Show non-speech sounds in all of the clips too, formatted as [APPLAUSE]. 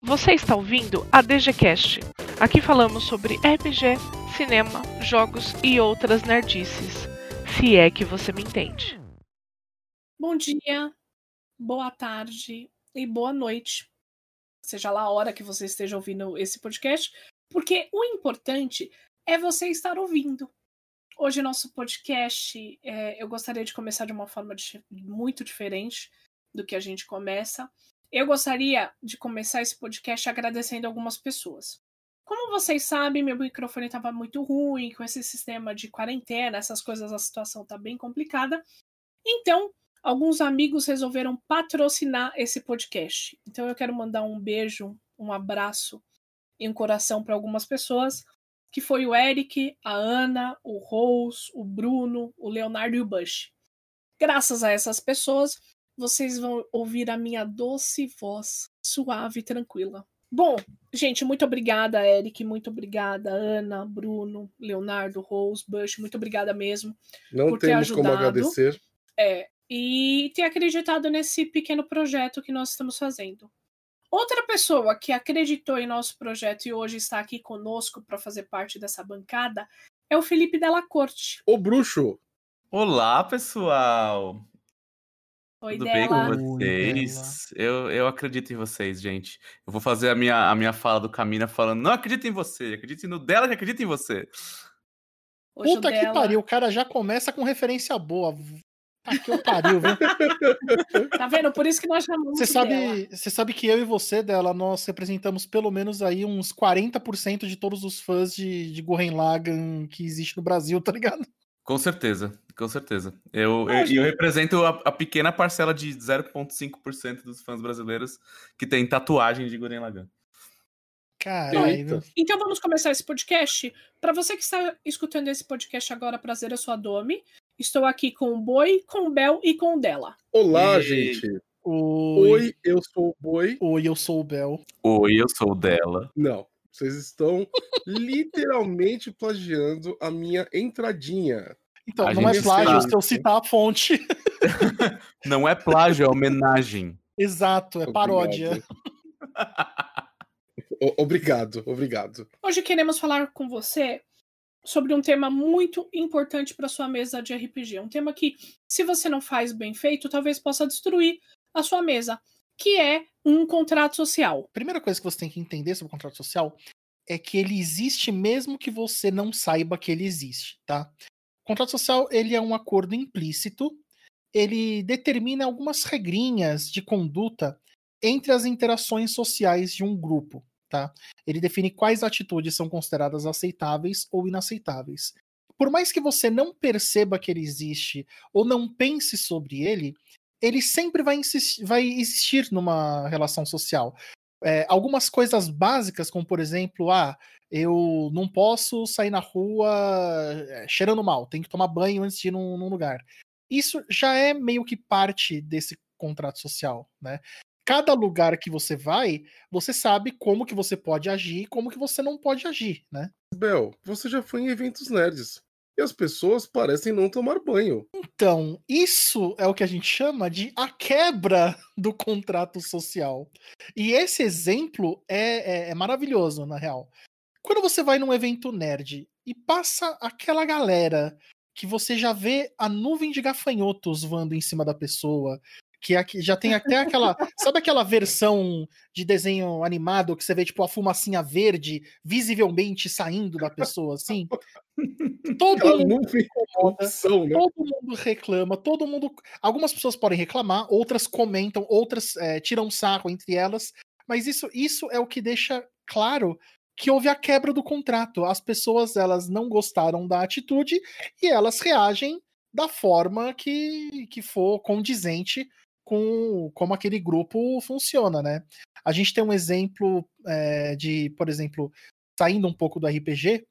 Você está ouvindo a DGCast. Aqui falamos sobre RPG, cinema, jogos e outras nerdices. Se é que você me entende. Bom dia, boa tarde e boa noite. Seja lá a hora que você esteja ouvindo esse podcast, porque o importante é você estar ouvindo. Hoje, nosso podcast, é, eu gostaria de começar de uma forma de, muito diferente do que a gente começa. Eu gostaria de começar esse podcast agradecendo algumas pessoas. Como vocês sabem, meu microfone estava muito ruim com esse sistema de quarentena, essas coisas, a situação está bem complicada. Então, alguns amigos resolveram patrocinar esse podcast. Então, eu quero mandar um beijo, um abraço e um coração para algumas pessoas, que foi o Eric, a Ana, o Rose, o Bruno, o Leonardo e o Bush. Graças a essas pessoas, vocês vão ouvir a minha doce voz, suave e tranquila. Bom, gente, muito obrigada, Eric, muito obrigada, Ana, Bruno, Leonardo, Rose, Bush, muito obrigada mesmo. Não por ter temos como ajudado. agradecer. É, e ter acreditado nesse pequeno projeto que nós estamos fazendo. Outra pessoa que acreditou em nosso projeto e hoje está aqui conosco para fazer parte dessa bancada é o Felipe Della Corte. O bruxo. Olá, pessoal! Oi, Tudo bem dela. com vocês? Eu, eu acredito em vocês, gente. Eu vou fazer a minha, a minha fala do Camina falando: não acredito em você, acredite no dela que acredita em você. Hoje o Puta que dela- pariu, o cara já começa com referência boa. Tá que eu pariu, viu? Tá vendo? Por isso que nós chamamos Você sabe, você sabe que eu e você, dela, nós representamos pelo menos aí uns 40% de todos os fãs de, de Gurren Lagann que existe no Brasil, tá ligado? Com certeza, com certeza. Eu, Ah, eu, eu represento a, a pequena parcela de 0,5% dos fãs brasileiros que tem tatuagem de Guren Lagan. Caralho. Eita. Então vamos começar esse podcast. Para você que está escutando esse podcast agora, prazer, eu sou a Domi. Estou aqui com o Boi, com o Bel e com o Dela. Olá, E- gente. Oi. Oi, eu sou o Boi. Oi, eu sou o Bel. Oi, eu sou o dela. Não, vocês estão [LAUGHS] literalmente plagiando a minha entradinha. Então, A não é plágio se eu citar a fonte. [LAUGHS] Não é plágio, é homenagem. Exato, é paródia. Obrigado, obrigado. Hoje queremos falar com você sobre um tema muito importante para sua mesa de RPG. Um tema que, se você não faz bem feito, talvez possa destruir a sua mesa, que é um contrato social. primeira coisa que você tem que entender sobre o contrato social é que ele existe mesmo que você não saiba que ele existe, tá? Contrato social, ele é um acordo implícito, ele determina algumas regrinhas de conduta entre as interações sociais de um grupo, tá? Ele define quais atitudes são consideradas aceitáveis ou inaceitáveis. Por mais que você não perceba que ele existe ou não pense sobre ele, ele sempre vai, vai existir numa relação social. É, algumas coisas básicas, como por exemplo, ah, eu não posso sair na rua é, cheirando mal, tenho que tomar banho antes de ir num, num lugar. Isso já é meio que parte desse contrato social, né? Cada lugar que você vai, você sabe como que você pode agir e como que você não pode agir, né? Bel, você já foi em eventos nerds. E as pessoas parecem não tomar banho. Então, isso é o que a gente chama de a quebra do contrato social. E esse exemplo é, é- é maravilhoso, na real. Quando você vai num evento nerd e passa aquela galera que você já vê a nuvem de gafanhotos voando em cima da pessoa, que aqui- já tem até aquela. [LAUGHS] sabe aquela versão de desenho animado que você vê, tipo, a fumacinha verde visivelmente saindo da pessoa, assim? Todo Aquela mundo incomoda. né? Todo mundo reclama, todo mundo. Algumas pessoas podem reclamar, outras comentam, outras eh, tiram sarro entre elas. Mas isso, isso é o que deixa claro que houve a quebra do contrato. As pessoas elas não gostaram da atitude e elas reagem da forma que, que for condizente com como aquele grupo funciona, né? A gente tem um exemplo eh, de, por exemplo, saindo um pouco do RPG,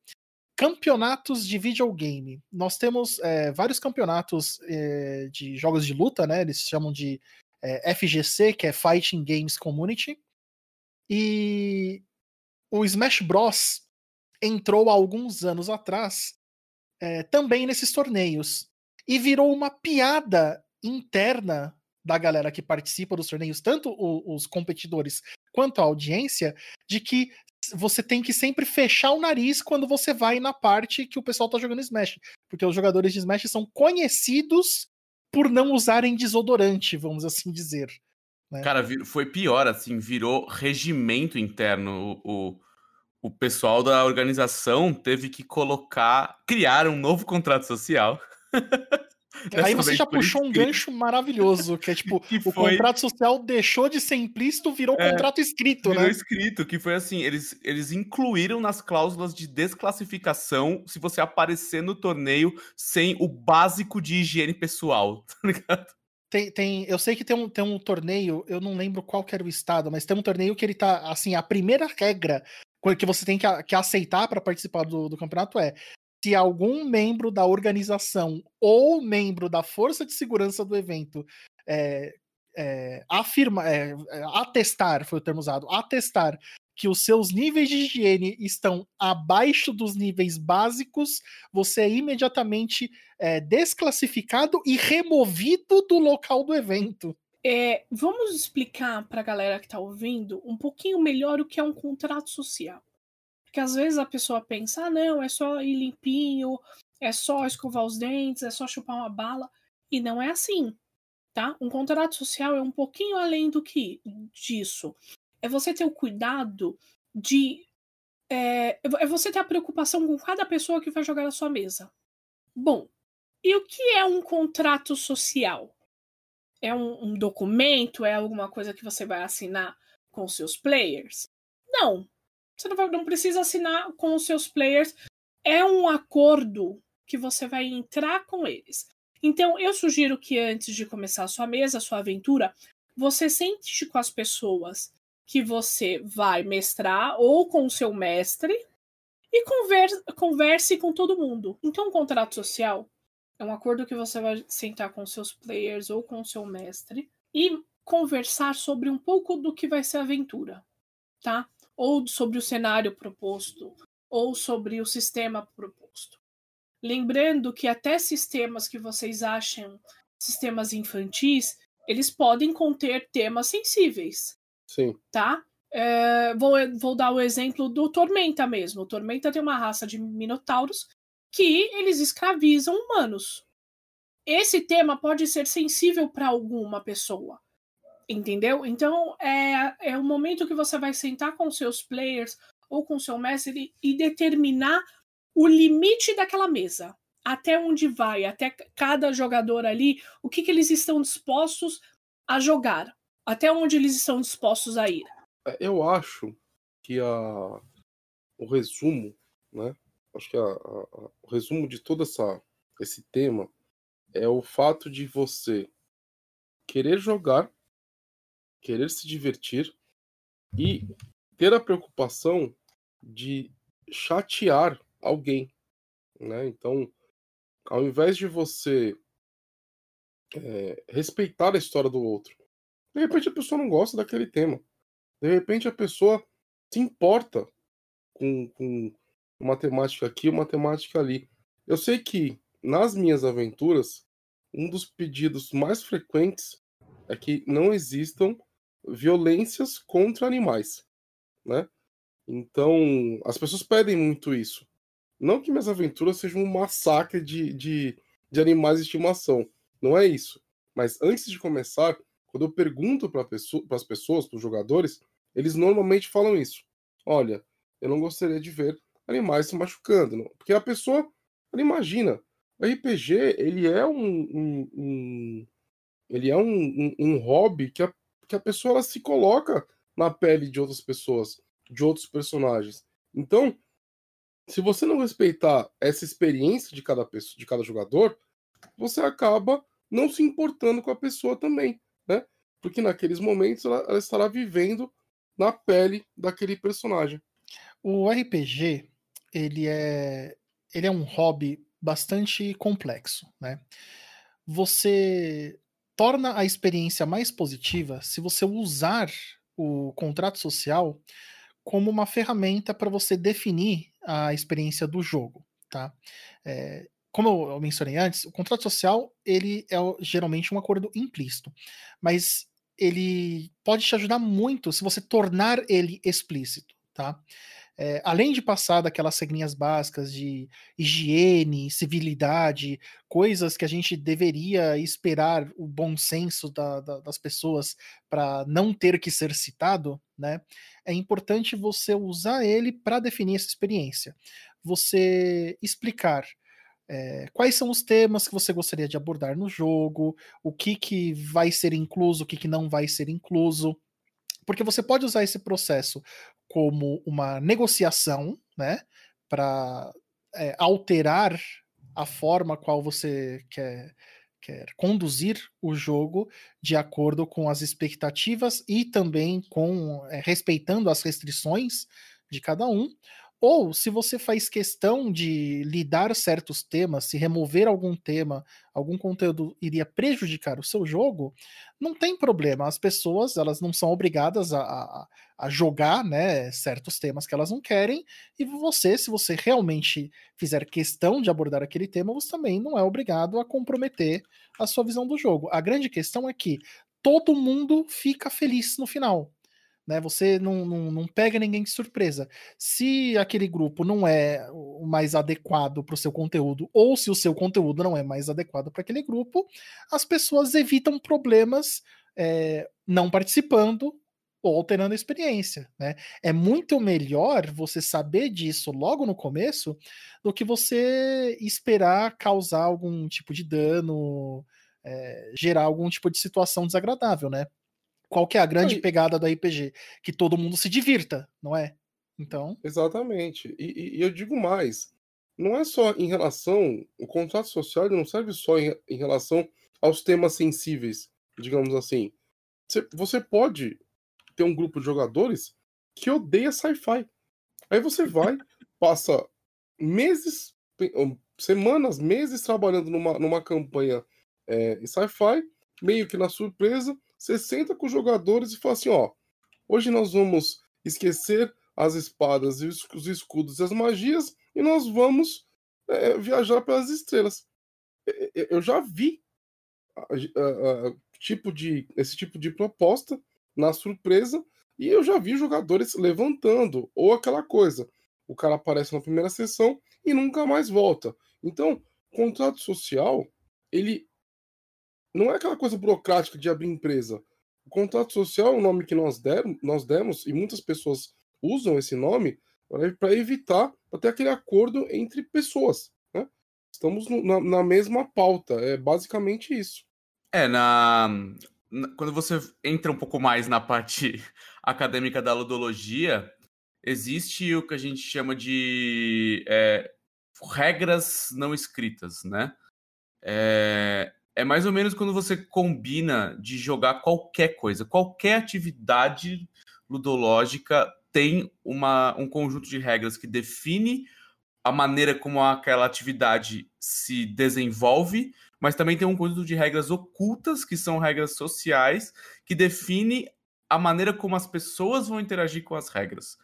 campeonatos de videogame. Nós temos é, vários campeonatos é, de jogos de luta, né? Eles chamam de é, FGC, que é Fighting Games Community. E o Smash Bros. entrou há alguns anos atrás é, também nesses torneios. E virou uma piada interna da galera que participa dos torneios, tanto o, os competidores quanto a audiência, de que você tem que sempre fechar o nariz quando você vai na parte que o pessoal tá jogando Smash. Porque os jogadores de Smash são conhecidos por não usarem desodorante, vamos assim dizer. Né? Cara, foi pior, assim, virou regimento interno. O, o, o pessoal da organização teve que colocar, criar um novo contrato social. [LAUGHS] Aí você já puxou um gancho maravilhoso, que é tipo, [LAUGHS] que o contrato social deixou de ser implícito, virou é, contrato escrito, virou né? escrito, que foi assim, eles, eles incluíram nas cláusulas de desclassificação se você aparecer no torneio sem o básico de higiene pessoal, [LAUGHS] tá ligado? Tem, tem, eu sei que tem um, tem um torneio, eu não lembro qual que era o estado, mas tem um torneio que ele tá, assim, a primeira regra que você tem que, que aceitar para participar do, do campeonato é se algum membro da organização ou membro da força de segurança do evento é, é, afirma, é, atestar, foi o termo usado, atestar que os seus níveis de higiene estão abaixo dos níveis básicos, você é imediatamente é, desclassificado e removido do local do evento. É, vamos explicar para a galera que está ouvindo um pouquinho melhor o que é um contrato social. Porque às vezes a pessoa pensa, ah, não, é só ir limpinho, é só escovar os dentes, é só chupar uma bala. E não é assim, tá? Um contrato social é um pouquinho além do que disso. É você ter o cuidado de. É, é você ter a preocupação com cada pessoa que vai jogar na sua mesa. Bom, e o que é um contrato social? É um, um documento? É alguma coisa que você vai assinar com seus players? Não. Você não, vai, não precisa assinar com os seus players. É um acordo que você vai entrar com eles. Então, eu sugiro que antes de começar a sua mesa, a sua aventura, você sente com as pessoas que você vai mestrar ou com o seu mestre e converse, converse com todo mundo. Então, um contrato social é um acordo que você vai sentar com seus players ou com o seu mestre e conversar sobre um pouco do que vai ser a aventura, tá? Ou sobre o cenário proposto, ou sobre o sistema proposto. Lembrando que até sistemas que vocês acham sistemas infantis, eles podem conter temas sensíveis. Sim. Tá? É, vou, vou dar o exemplo do Tormenta mesmo. O Tormenta tem uma raça de minotauros que eles escravizam humanos. Esse tema pode ser sensível para alguma pessoa. Entendeu? Então é, é o momento que você vai sentar com seus players ou com seu mestre e determinar o limite daquela mesa. Até onde vai, até cada jogador ali, o que, que eles estão dispostos a jogar. Até onde eles estão dispostos a ir. É, eu acho que a, o resumo, né? Acho que a, a, o resumo de todo essa, esse tema é o fato de você querer jogar querer se divertir e ter a preocupação de chatear alguém, né? Então, ao invés de você é, respeitar a história do outro, de repente a pessoa não gosta daquele tema, de repente a pessoa se importa com, com uma temática aqui, uma temática ali. Eu sei que nas minhas aventuras, um dos pedidos mais frequentes é que não existam violências contra animais, né? Então, as pessoas pedem muito isso. Não que minhas aventuras sejam um massacre de, de, de animais de estimação. Não é isso. Mas antes de começar, quando eu pergunto para pessoa, as pessoas, para os jogadores, eles normalmente falam isso. Olha, eu não gostaria de ver animais se machucando. Não. Porque a pessoa, ela imagina. O RPG, ele é um, um, um ele é um, um, hobby que a que a pessoa ela se coloca na pele de outras pessoas, de outros personagens. Então, se você não respeitar essa experiência de cada pessoa, de cada jogador, você acaba não se importando com a pessoa também, né? Porque naqueles momentos ela, ela estará vivendo na pele daquele personagem. O RPG, ele é ele é um hobby bastante complexo, né? Você torna a experiência mais positiva se você usar o contrato social como uma ferramenta para você definir a experiência do jogo, tá? É, como eu mencionei antes, o contrato social ele é geralmente um acordo implícito, mas ele pode te ajudar muito se você tornar ele explícito, tá? É, além de passar daquelas regrinhas básicas de higiene, civilidade, coisas que a gente deveria esperar o bom senso da, da, das pessoas para não ter que ser citado, né? É importante você usar ele para definir essa experiência. Você explicar é, quais são os temas que você gostaria de abordar no jogo, o que, que vai ser incluso, o que, que não vai ser incluso. Porque você pode usar esse processo como uma negociação, né, para é, alterar a forma qual você quer, quer conduzir o jogo de acordo com as expectativas e também com é, respeitando as restrições de cada um, ou se você faz questão de lidar certos temas, se remover algum tema, algum conteúdo iria prejudicar o seu jogo, não tem problema. As pessoas elas não são obrigadas a, a, a jogar né, certos temas que elas não querem, e você, se você realmente fizer questão de abordar aquele tema, você também não é obrigado a comprometer a sua visão do jogo. A grande questão é que todo mundo fica feliz no final né? Você não, não, não pega ninguém de surpresa. Se aquele grupo não é o mais adequado para o seu conteúdo, ou se o seu conteúdo não é mais adequado para aquele grupo, as pessoas evitam problemas é, não participando ou alterando a experiência, né? É muito melhor você saber disso logo no começo do que você esperar causar algum tipo de dano, é, gerar algum tipo de situação desagradável, né? Qual que é a grande Aí. pegada do RPG? Que todo mundo se divirta, não é? Então. Exatamente. E, e, eu digo mais: não é só em relação. O contrato social não serve só em, em relação aos temas sensíveis, digamos assim. Você, você pode ter um grupo de jogadores que odeia sci-fi. Aí você vai, [LAUGHS] passa meses, semanas, meses trabalhando numa, numa campanha é, em sci-fi, meio que na surpresa, você senta com os jogadores e fala assim: ó, hoje nós vamos esquecer as espadas e os escudos e as magias e nós vamos é, viajar pelas estrelas. Eu já vi tipo de, esse tipo de proposta na surpresa e eu já vi jogadores levantando ou aquela coisa. O cara aparece na primeira sessão e nunca mais volta. Então, contrato social, ele não é aquela coisa burocrática de abrir empresa. O contrato social é um nome que nós, der, nós demos, e muitas pessoas usam esse nome para evitar até aquele acordo entre pessoas. Né? Estamos no, na, na, mesma pauta, é basicamente isso. É, na, quando você entra um pouco mais na parte [LAUGHS] acadêmica da ludologia, existe o que a gente chama de é, regras não escritas, né? É, é mais ou menos quando você combina de jogar qualquer coisa, qualquer atividade ludológica tem uma, um conjunto de regras que define a maneira como aquela atividade se desenvolve, mas também tem um conjunto de regras ocultas, que são regras sociais, que define a maneira como as pessoas vão interagir com as regras.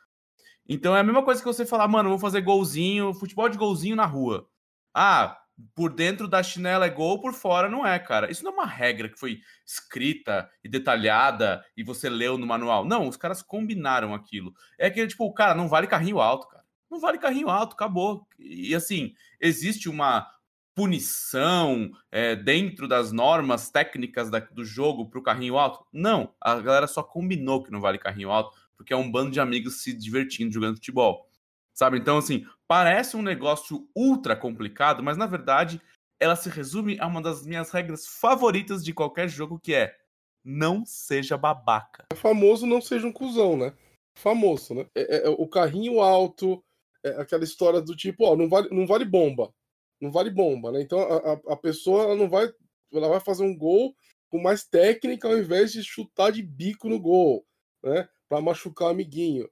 Então é a mesma coisa que você falar, mano, vou fazer golzinho, futebol de golzinho na rua. Ah, por dentro da chinela é gol, por fora não é, cara. Isso não é uma regra que foi escrita e detalhada e você leu no manual. Não, os caras combinaram aquilo. É que, tipo, cara, não vale carrinho alto, cara. Não vale carrinho alto, acabou. E assim, existe uma punição é, dentro das normas técnicas da, do jogo para o carrinho alto? Não, a galera só combinou que não vale carrinho alto, porque é um bando de amigos se divertindo jogando futebol. Sabe? Então, assim, parece um negócio ultra complicado, mas na verdade ela se resume a uma das minhas regras favoritas de qualquer jogo, que é não seja babaca. É famoso não seja um cuzão, né? Famoso, né? É, é, é o carrinho alto, é aquela história do tipo, ó, não vale, não vale bomba. Não vale bomba, né? Então a, a, pessoa ela não vai. Ela vai fazer um gol com mais técnica ao invés de chutar de bico no gol, né? Pra machucar o amiguinho.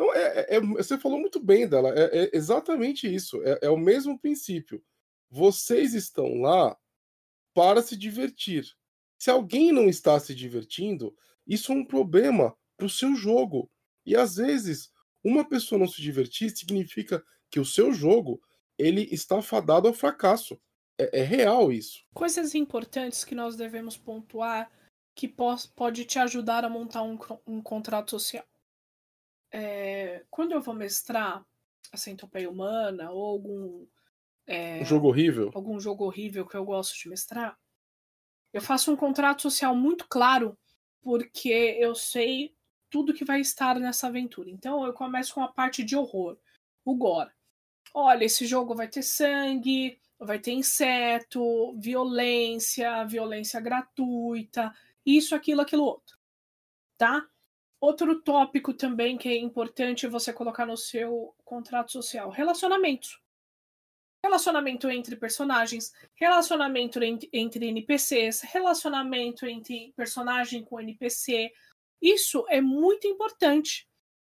Então, é, é, é, você falou muito bem dela, é, é exatamente isso, é, é, o mesmo princípio. Vocês estão lá para se divertir. Se alguém não está se divertindo, isso é um problema para o seu jogo. E às vezes, uma pessoa não se divertir significa que o seu jogo ele está fadado ao fracasso. É, é real isso. Coisas importantes que nós devemos pontuar que pode te ajudar a montar um, um contrato social. É, quando eu vou mestrar a Centopeia Humana ou algum é, um jogo horrível, algum jogo horrível que eu gosto de mestrar, eu faço um contrato social muito claro porque eu sei tudo que vai estar nessa aventura. Então eu começo com a parte de horror, o gore. Olha, esse jogo vai ter sangue, vai ter inseto, violência, violência gratuita, isso, aquilo, aquilo outro. Tá? Outro tópico também que é importante você colocar no seu contrato social: relacionamentos. Relacionamento entre personagens, relacionamento entre NPCs, relacionamento entre personagem com NPC. Isso é muito importante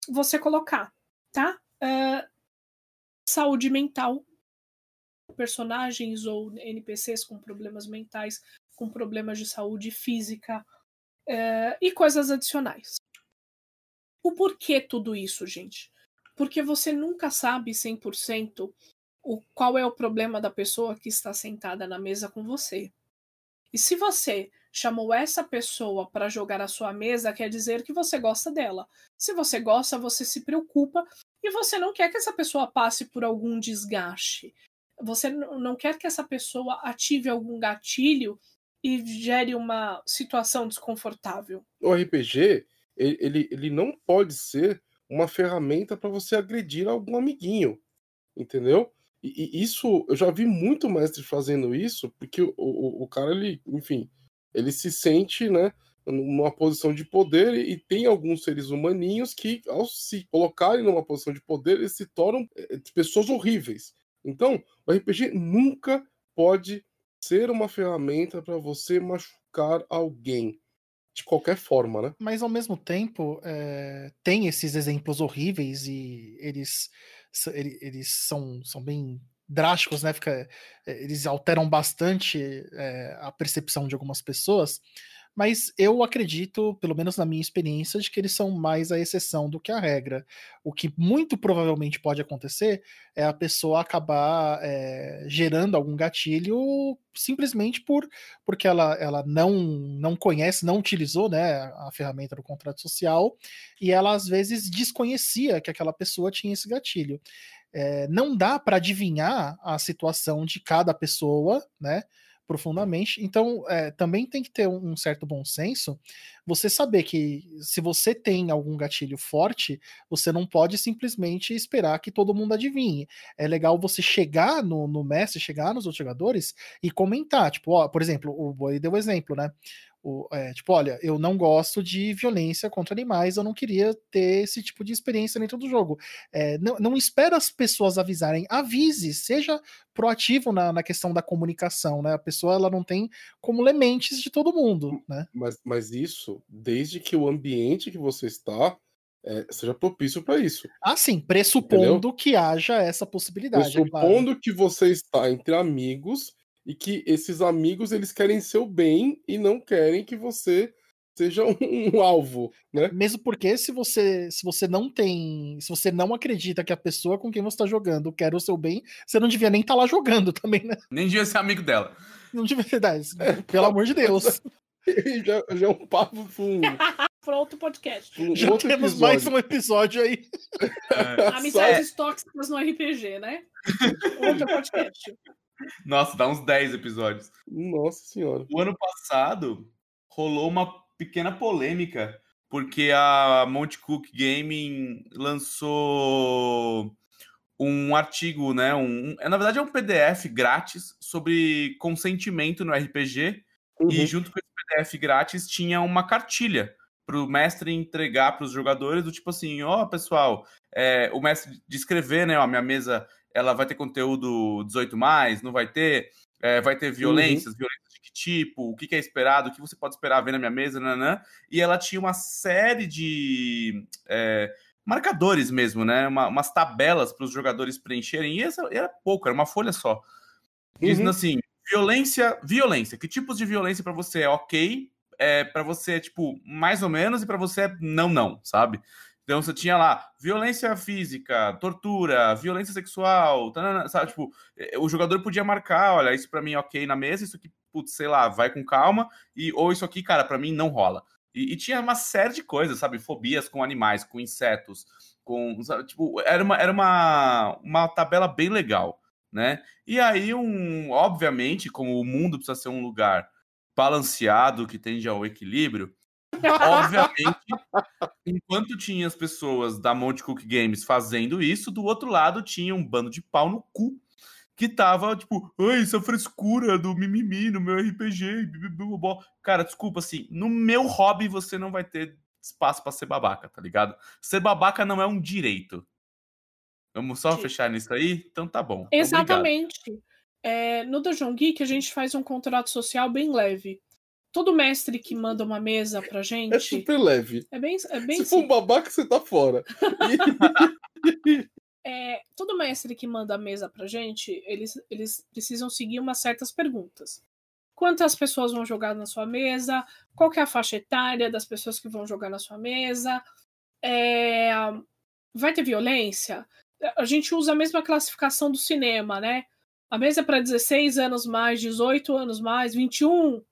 você colocar, tá? Uh, saúde mental. Personagens ou NPCs com problemas mentais, com problemas de saúde física uh, e coisas adicionais. O porquê tudo isso, gente? Porque você nunca sabe 100% o, qual é o problema da pessoa que está sentada na mesa com você. E se você chamou essa pessoa para jogar a sua mesa, quer dizer que você gosta dela. Se você gosta, você se preocupa e você não quer que essa pessoa passe por algum desgaste. Você não quer que essa pessoa ative algum gatilho e gere uma situação desconfortável. O RPG, ele, ele não pode ser uma ferramenta para você agredir algum amiguinho, entendeu? E, e, isso, eu já vi muito mestre fazendo isso, porque o, o, o, cara, ele, enfim, ele se sente, né, numa posição de poder e, tem alguns seres humaninhos que, ao se colocarem numa posição de poder, eles se tornam é, pessoas horríveis. Então, o RPG nunca pode ser uma ferramenta para você machucar alguém de qualquer forma, né? Mas ao mesmo tempo, é, tem esses exemplos horríveis e eles, eles são, são bem drásticos, né? Fica, eh, eles alteram bastante é, a percepção de algumas pessoas mas eu acredito, pelo menos na minha experiência, de que eles são mais a exceção do que a regra. O que muito provavelmente pode acontecer é a pessoa acabar é, gerando algum gatilho simplesmente por porque ela, ela não, não conhece, não utilizou né, a ferramenta do contrato social e ela às vezes desconhecia que aquela pessoa tinha esse gatilho. É, não dá para adivinhar a situação de cada pessoa, né? profundamente. Então, é, também tem que ter um, certo bom senso. Você saber que se você tem algum gatilho forte, você não pode simplesmente esperar que todo mundo adivinhe. É legal você chegar no, no mestre, chegar nos outros jogadores e comentar. Tipo, ó, por exemplo, o Boi deu o exemplo, né? O, é, tipo, olha, eu não gosto de violência contra animais, eu não queria ter esse tipo de experiência dentro do jogo. É, não, não espera as pessoas avisarem, avise, seja proativo na, na questão da comunicação, né? A pessoa ela não tem como ler mentes de todo mundo, né? Mas, mas isso, desde que o ambiente que você está é, seja propício para isso. Ah, sim, pressupondo Entendeu? que haja essa possibilidade. Pressupondo claro. que você está entre amigos e que esses amigos eles querem seu bem e não querem que você seja um, [LAUGHS] um, alvo, né? Mesmo porque se você se você não tem, se você não acredita que a pessoa com quem você está jogando quer o seu bem, você não devia nem estar tá lá jogando [LAUGHS] também, né? Nem devia ser amigo dela. Não devia ser, [LAUGHS] é, pelo amor de Deus. já, já é um papo fundo. Para outro podcast. Um já outro temos episódio. mais um episódio aí. É. Amizades é. tóxicas no RPG, né? outro podcast. Nossa, dá uns 10 episódios. Nossa senhora. O ano passado rolou uma pequena polêmica, porque a Monte Cook Gaming lançou um artigo, né? Um, é, na verdade, é um PDF grátis sobre consentimento no RPG. Uhum. E junto com esse PDF grátis tinha uma cartilha para o mestre entregar para os jogadores do tipo assim, ó, oh, pessoal, é, o mestre descrever, né, ó, minha mesa ela vai ter conteúdo 18 mais, não vai ter, é, vai ter violências, uhum. violências de que tipo, o que, que, é esperado, o que você pode esperar ver na minha mesa, nanã. e ela tinha uma série de é, marcadores mesmo, né, uma, umas tabelas para os jogadores preencherem, e essa era pouco, era uma folha só, dizendo uhum. assim, violência, violência, que tipos de violência para você é ok, é, para você é tipo mais ou menos e para você é não, não, sabe? Então você tinha lá violência física, tortura, violência sexual, tanana, sabe? Tipo, eh, o jogador podia marcar, olha, isso para mim é ok na mesa, isso aqui, putz, sei lá, vai com calma, e ou isso aqui, cara, para mim não rola. E, e, tinha uma série de coisas, sabe? Fobias com animais, com insetos, com. Sabe? Tipo, era uma, era uma, uma tabela bem legal, né? E aí, um, obviamente, como o mundo precisa ser um lugar balanceado, que tende ao equilíbrio, Obviamente, enquanto tinha as pessoas da Monte Cook Games fazendo isso, do outro lado tinha um bando de pau no cu que tava tipo, ai, essa frescura do mimimi no meu RPG. Cara, desculpa, assim, no meu hobby você não vai ter espaço para ser babaca, tá ligado? Ser babaca não é um direito. Vamos só Sim. fechar nisso aí? Então tá bom. Exatamente. É, no Dungeon Geek a gente faz um contrato social bem leve todo mestre que manda uma mesa pra gente. É super leve. É bem, é bem Se for um babaca, você tá fora. [LAUGHS] [LAUGHS] é, todo mestre que manda a mesa pra gente, eles, eles precisam seguir umas certas perguntas. Quantas pessoas vão jogar na sua mesa? Qual é a faixa etária das pessoas que vão jogar na sua mesa? É, vai ter violência? A gente usa a mesma classificação do cinema, né? A mesa é para 16 anos mais, 18 anos mais, 21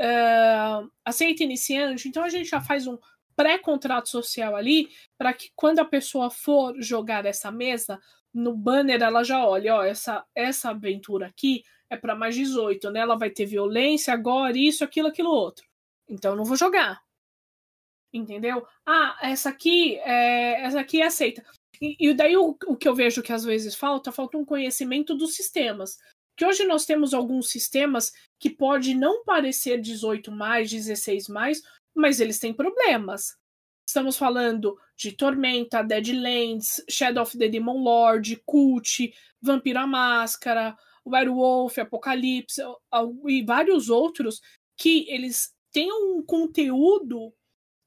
uh, aceita iniciante, então a gente já faz um pré-contrato social ali para que quando a pessoa for jogar essa mesa, no banner ela já olha, ó, essa, essa aventura aqui é para mais 18, né? Ela vai ter violência, agora isso, aquilo, aquilo outro. Então não vou jogar. Entendeu? Ah, essa aqui é, essa aqui é aceita. E, e daí o, o que eu vejo que às vezes falta, falta um conhecimento dos sistemas que hoje nós temos alguns sistemas que pode não parecer 18 mais, 16 mais, mas eles têm problemas. Estamos falando de Tormenta, Deadlands, Shadow of the Demon Lord, Cult, Vampiro a Máscara, Werewolf, Apocalipse e vários outros que eles têm um conteúdo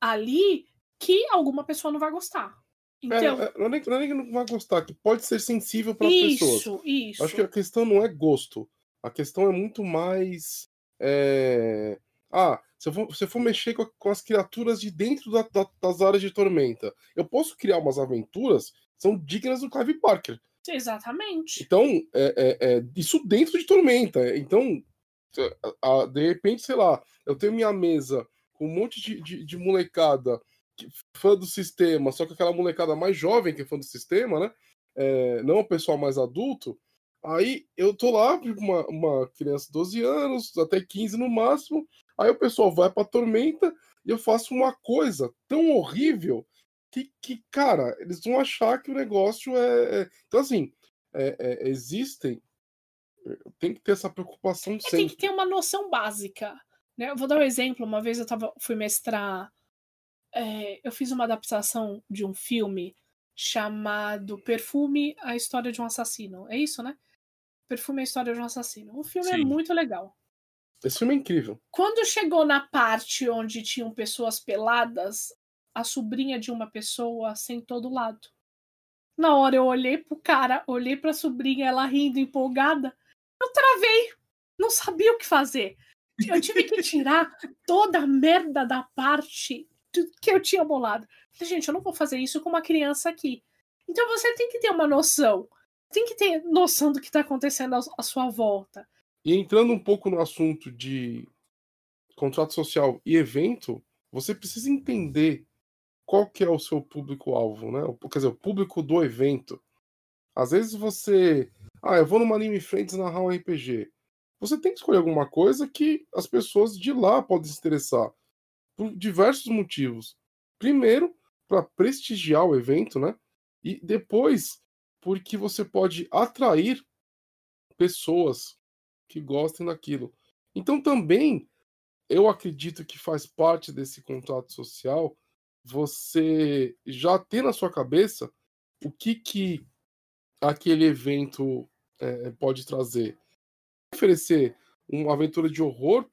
ali que alguma pessoa não vai gostar. Então... É, não, é nem, não é nem que não vai gostar, que pode ser sensível para as pessoas. Isso, isso. Acho que a questão não é gosto. A questão é muito mais. É... Ah, se eu, for, se eu for mexer com, com, as criaturas de dentro da, da, das áreas de tormenta, eu posso criar umas aventuras que são dignas do Clive Parker. Exatamente. Então, é, é, é isso dentro de tormenta. Então, a, a, de repente, sei lá, eu tenho minha mesa com um monte de, de, de molecada fã do sistema, só que aquela molecada mais jovem que é fã do sistema, né? É, não o pessoal mais adulto. Aí eu tô lá, uma, uma criança de 12 anos, até 15 no máximo. Aí o pessoal vai pra tormenta e eu faço uma coisa tão horrível que, que cara, eles vão achar que o negócio é. é... Então, assim, é, é, existem. Tem que ter essa preocupação sempre. É, tem que ter uma noção básica. Né? Eu vou dar um exemplo. Uma vez eu tava, fui mestrar é, eu fiz uma adaptação de um filme chamado Perfume, a história de um assassino. É isso, né? Perfume, a história de um assassino. O filme é Sim. é muito legal. Esse filme é incrível. Quando chegou na parte onde tinham pessoas peladas, a sobrinha de uma pessoa sentou do lado. Na hora eu olhei pro cara, olhei pra sobrinha, ela rindo, empolgada. Eu travei. Não sabia o que fazer. Eu tive que [LAUGHS] tirar toda a merda da parte que eu tinha bolado. Gente, eu não vou fazer isso com uma criança aqui. Então você tem que ter uma noção. Tem que ter noção do que está acontecendo à sua volta. E entrando um pouco no assunto de contrato social e evento, você precisa entender qual que é o seu público-alvo, né? Quer dizer, o público do evento. Às vezes você. Ah, eu vou numa Anime Friends narrar um RPG. Você tem que escolher alguma coisa que as pessoas de lá podem se interessar por diversos motivos. Primeiro, para prestigiar o evento, né? E depois, porque você pode atrair pessoas que gostem daquilo. Então também eu acredito que faz parte desse contrato social você já ter na sua cabeça o que que aquele evento é, pode trazer. Oferecer uma aventura de horror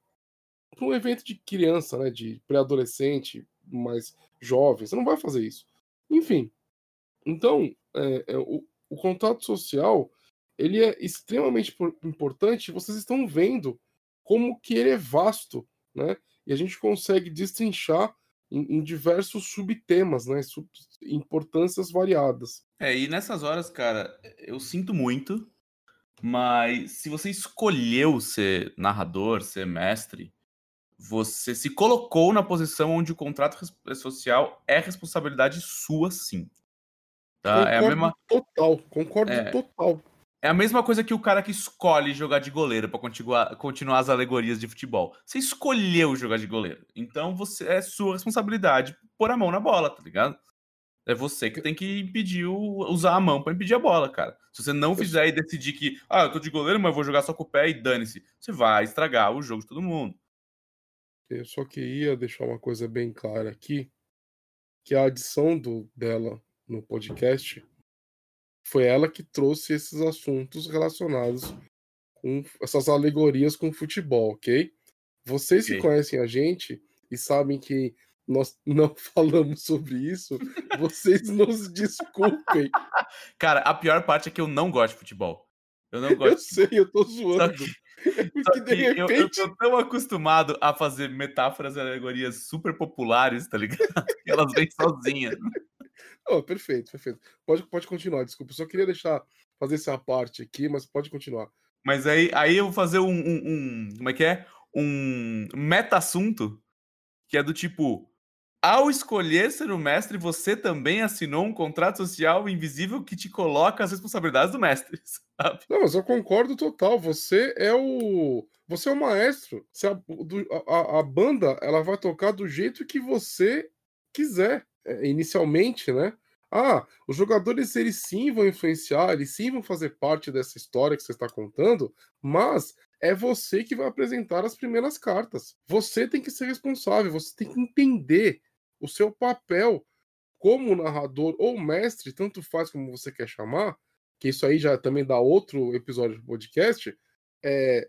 para um evento de criança, né, de pré-adolescente, mais jovem. Você não vai fazer isso. Enfim. Então, é, é, o, o contato social ele é extremamente importante. Vocês estão vendo como que ele é vasto, né? E a gente consegue destrinchar em, em diversos subtemas, né? Sub, importâncias variadas. É, e nessas horas, cara, eu sinto muito, mas se você escolheu ser narrador, ser mestre, você se colocou na posição onde o contrato social é responsabilidade sua, sim. Tá? Concordo é a mesma total, concordo É. total. é a mesma coisa que o cara que escolhe jogar de goleiro pra continuar, continuar as alegorias de futebol. Você escolheu jogar de goleiro. Então você é sua responsabilidade pôr a mão na bola, tá ligado? É você que tem que impedir o, usar a mão pra impedir a bola, cara. Se você não fizer e decidir que, ah, eu tô de goleiro, mas eu vou jogar só com o pé e dane-se, você vai estragar o jogo de todo mundo. Eu só queria deixar uma coisa bem clara aqui, que a adição do, dela no podcast foi ela que trouxe esses assuntos relacionados com essas alegorias com futebol, ok? Vocês Ok. que conhecem a gente e sabem que nós [LAUGHS] não falamos sobre isso, [LAUGHS] vocês nos desculpem. Cara, a pior parte é que eu não gosto de futebol. Eu não [LAUGHS] Eu gosto. sei, eu tô Só zoando. que, só [LAUGHS] porque de que eu, eu repente. tô tão acostumado a fazer metáforas e alegorias super populares, tá ligado? [LAUGHS] Que elas vêm sozinhas. Oh, perfeito, perfeito. Pode, pode continuar, desculpa. Eu só queria deixar fazer essa parte aqui, mas pode continuar. Mas aí, aí eu vou fazer um, um- um- Como é que é? Um meta-assunto que é do tipo. Ao escolher ser o mestre, você também assinou um contrato social invisível que te coloca as responsabilidades do mestre, [LAUGHS] sabe? Não, mas eu concordo total. Você é o. Você é o maestro. A- a- a banda ela vai tocar do jeito que você quiser. É, inicialmente, né? Ah, os jogadores eles sim vão influenciar, eles sim vão fazer parte dessa história que você está contando, mas é você que vai apresentar as primeiras cartas. Você tem que ser responsável, você tem que entender o seu papel como narrador ou mestre, tanto faz como você quer chamar, que isso aí já também dá outro episódio do podcast, é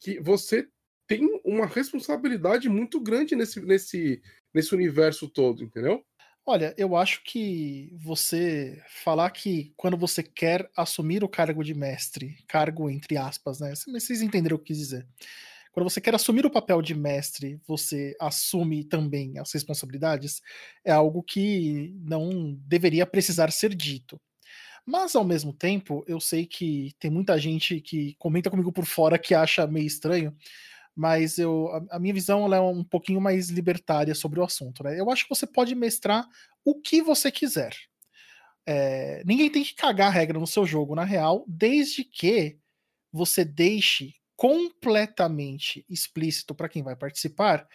que você tem uma responsabilidade muito grande nesse, nesse, nesse universo todo, entendeu? Olha, eu acho que você falar que quando você quer assumir o cargo de mestre, cargo entre aspas, né? Vocês entenderam o que eu quis dizer. Quando você quer assumir o papel de mestre, você assume também as responsabilidades, é algo que não deveria precisar ser dito. Mas, ao mesmo tempo, eu sei que tem muita gente que comenta comigo por fora que acha meio estranho, mas eu, a, a minha visão é um pouquinho mais libertária sobre o assunto. Né? Eu acho que você pode mestrar o que você quiser. É, ninguém tem que cagar a regra no seu jogo, na real, desde que você deixe completamente explícito para quem vai participar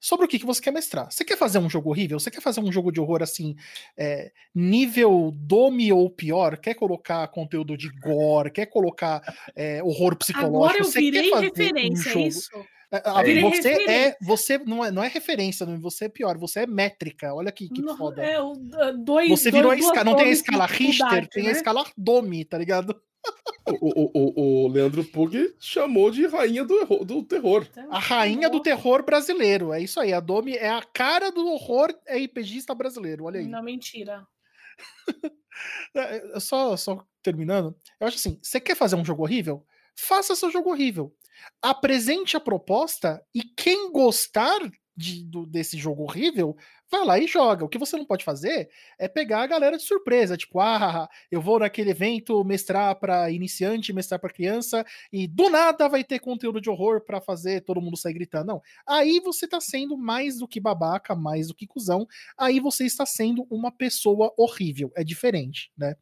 sobre o que, que você quer mestrar. Você quer fazer um jogo horrível? Você quer fazer um jogo de horror assim, é, nível Dome ou pior? Quer colocar conteúdo de gore? Quer colocar é, horror psicológico? Agora eu Você virei referência, um é isso? Ah, Virei você é, você não é, não é referência, você é pior, você é métrica. Olha que, que Não, foda. é, uh, dois, Você virou a dois- escala, duas não tem a escala Richter, tem né? a escala Domi, tá ligado? O, o, o, o Leandro Pug chamou de rainha do, do terror. Então, A rainha do terror brasileiro. É isso aí. A Domi é a cara do horror RPGista brasileiro. Olha aí. Não, mentira. [LAUGHS] É, é, Só, só terminando. Eu acho assim: você quer fazer um jogo horrível? Faça seu jogo horrível. Apresente a proposta e quem gostar de- do- desse jogo horrível, vai lá e joga. O que você não pode fazer é pegar a galera de surpresa, tipo, ah, eu vou naquele evento mestrar para iniciante, mestrar para criança, e do nada vai ter conteúdo de horror para fazer todo mundo sair gritando. Não. Aí você tá sendo mais do que babaca, mais do que cuzão. Aí você está sendo uma pessoa horrível. É diferente, né?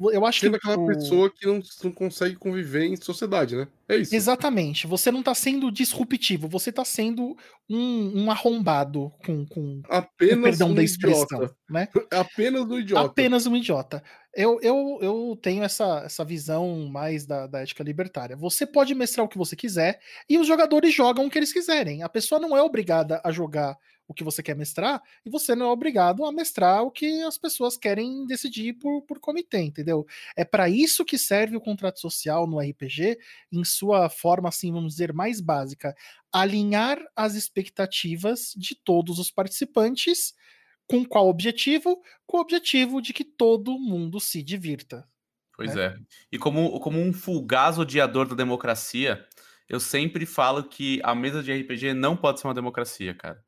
Eu acho Sendo que aquela pessoa que não, não consegue conviver em sociedade, né? É isso. Exatamente. Você não tá sendo disruptivo, você tá sendo um, um arrombado com, com, com Apenas perdão um da expressão, idiota. né? [LAUGHS] Apenas um idiota. Apenas um idiota. Eu, eu, eu tenho essa, essa visão mais da, da ética libertária. Você pode mestrar o que você quiser e os jogadores jogam o que eles quiserem. A pessoa não é obrigada a jogar o que você quer mestrar e você não é obrigado a mestrar o que as pessoas querem decidir por, por comitê, entendeu? É para isso que serve o contrato social no RPG, em sua forma, assim, vamos dizer, mais básica. Alinhar as expectativas de todos os participantes com qual objetivo? Com o objetivo de que todo mundo se divirta. Pois né? é. E como, como um fulgaz odiador da democracia, eu sempre falo que a mesa de RPG não pode ser uma democracia, cara.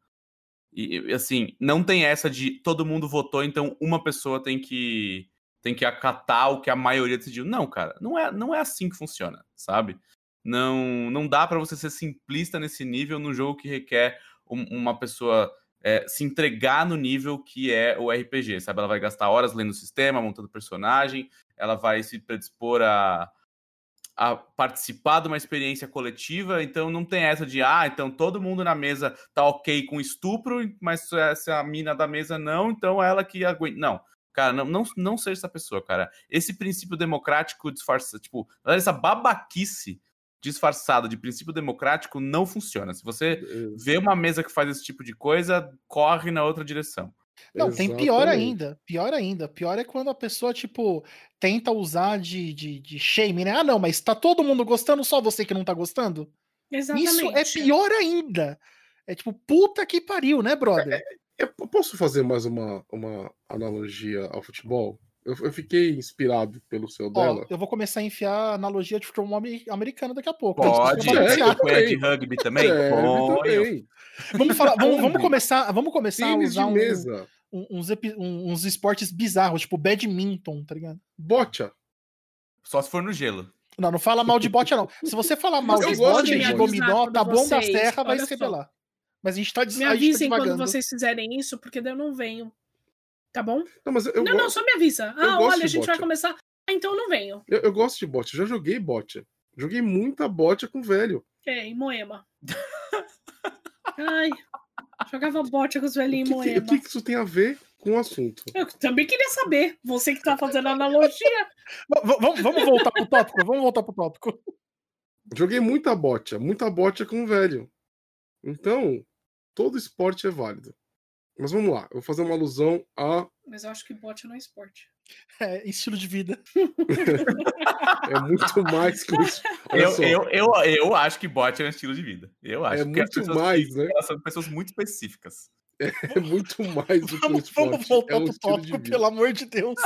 E, assim, não tem essa de todo mundo votou, então uma pessoa tem que tem que acatar o que a maioria decidiu. Não, cara, não é, não é assim que funciona, sabe? Não, não dá para você ser simplista nesse nível num jogo que requer um, uma pessoa é, se entregar no nível que é o RPG, sabe? Ela vai gastar horas lendo o sistema, montando personagem, ela vai se predispor a, a participar de uma experiência coletiva, então não tem essa de, ah, então todo mundo na mesa tá ok com estupro, mas se a mina da mesa não, então ela que aguenta. Não, Cara, não, não, não seja essa pessoa, cara. Esse princípio democrático disfarçado, tipo, essa babaquice disfarçada de princípio democrático não funciona. Se você vê uma mesa que faz esse tipo de coisa, corre na outra direção. Não, Exatamente. tem pior ainda. Pior ainda. Pior é quando a pessoa, tipo, tenta usar de, de, de shame, né? Ah, não, mas tá todo mundo gostando, só você que não tá gostando? Exatamente. Isso é pior ainda. É tipo, puta que pariu, né, brother? É, eu posso fazer mais uma, uma analogia ao futebol? Eu, eu fiquei inspirado pelo seu dela. eu vou começar a enfiar analogia de futebol americano daqui a pouco. Pode, é, de rugby também? É, também. Vamos, falar, vamos, vamos começar, vamos começar a usar um, uns, uns esportes bizarros, tipo badminton, tá ligado? Bocha. Só se for no gelo. Não, não fala mal de bocha, não. Se você falar mal de bocha de dominó, tá bom da serra, vai se rebelar. Mas a gente tá Me avisem tá quando vocês fizerem isso, porque daí eu não venho. Tá bom? Não, mas eu não, não, só me avisa. Ah, olha, a gente vai começar. Ah, então eu não venho. Eu, eu gosto de bot, já joguei bot. Joguei muita bot com velho. É, em Moema. [LAUGHS] Ai, jogava bot com os velhinhos em Moema. o que, que isso tem a ver com o assunto? Eu também queria saber. Você que tá fazendo analogia. [LAUGHS] vamos, vamos voltar pro tópico? Vamos voltar pro tópico. Joguei muita bot, muita bot com velho. Então, todo esporte é válido. Mas vamos lá, eu vou fazer uma alusão a. Mas eu acho que bote não é esporte. [LAUGHS] É estilo de vida. [LAUGHS] é muito mais que isso. Eu, eu, eu, eu, acho que bot é um estilo de vida. Eu acho. É muito mais, né? Elas são pessoas muito específicas. [LAUGHS] É muito mais do que um esporte. Vamos voltar é um pro tópico, pelo amor de Deus.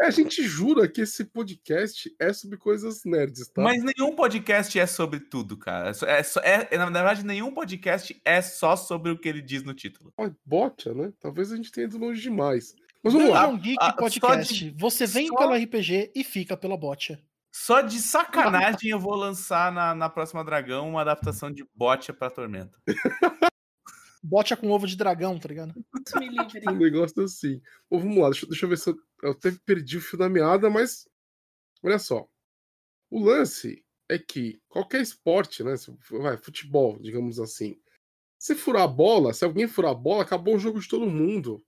É, a gente jura que esse podcast é sobre coisas nerds, tá? Mas nenhum podcast é sobre tudo, cara. É, é, é, na verdade, nenhum podcast é só sobre o que ele diz no título. Ah, bota, né? Talvez a gente tenha ido longe demais. Mas vamos lá. Um Geek a, Podcast. De, Você vem só... pelo RPG e fica pela bocha. Só de sacanagem eu vou lançar na, na próxima Dragão uma adaptação de bocha pra Tormenta. [LAUGHS] bote com ovo de dragão, tá ligado? Me livre. [LAUGHS] um negócio assim. Vamos lá, deixa, deixa, eu ver se eu, eu até perdi o fio da meada, mas olha só. O lance é que qualquer esporte, né? Vai, futebol, digamos assim. Se furar a bola, se alguém furar a bola, acabou o jogo de todo mundo.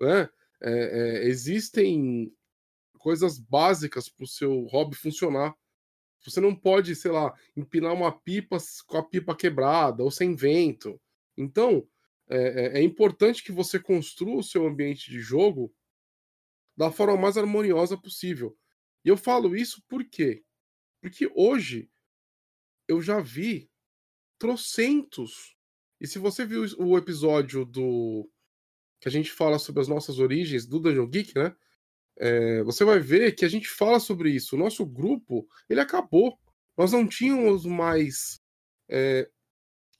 Né? É, é, existem coisas básicas para o seu hobby funcionar. Você não pode, sei lá, empinar uma pipa com a pipa quebrada ou sem vento. Então, é, é, importante que você construa o seu ambiente de jogo da forma mais harmoniosa possível. E eu falo isso por quê? Porque hoje eu já vi trocentos. E se você viu o episódio do. que a gente fala sobre as nossas origens do Dungeon Geek, né? É, você vai ver que a gente fala sobre isso. O nosso grupo, ele acabou. Nós não tínhamos mais é,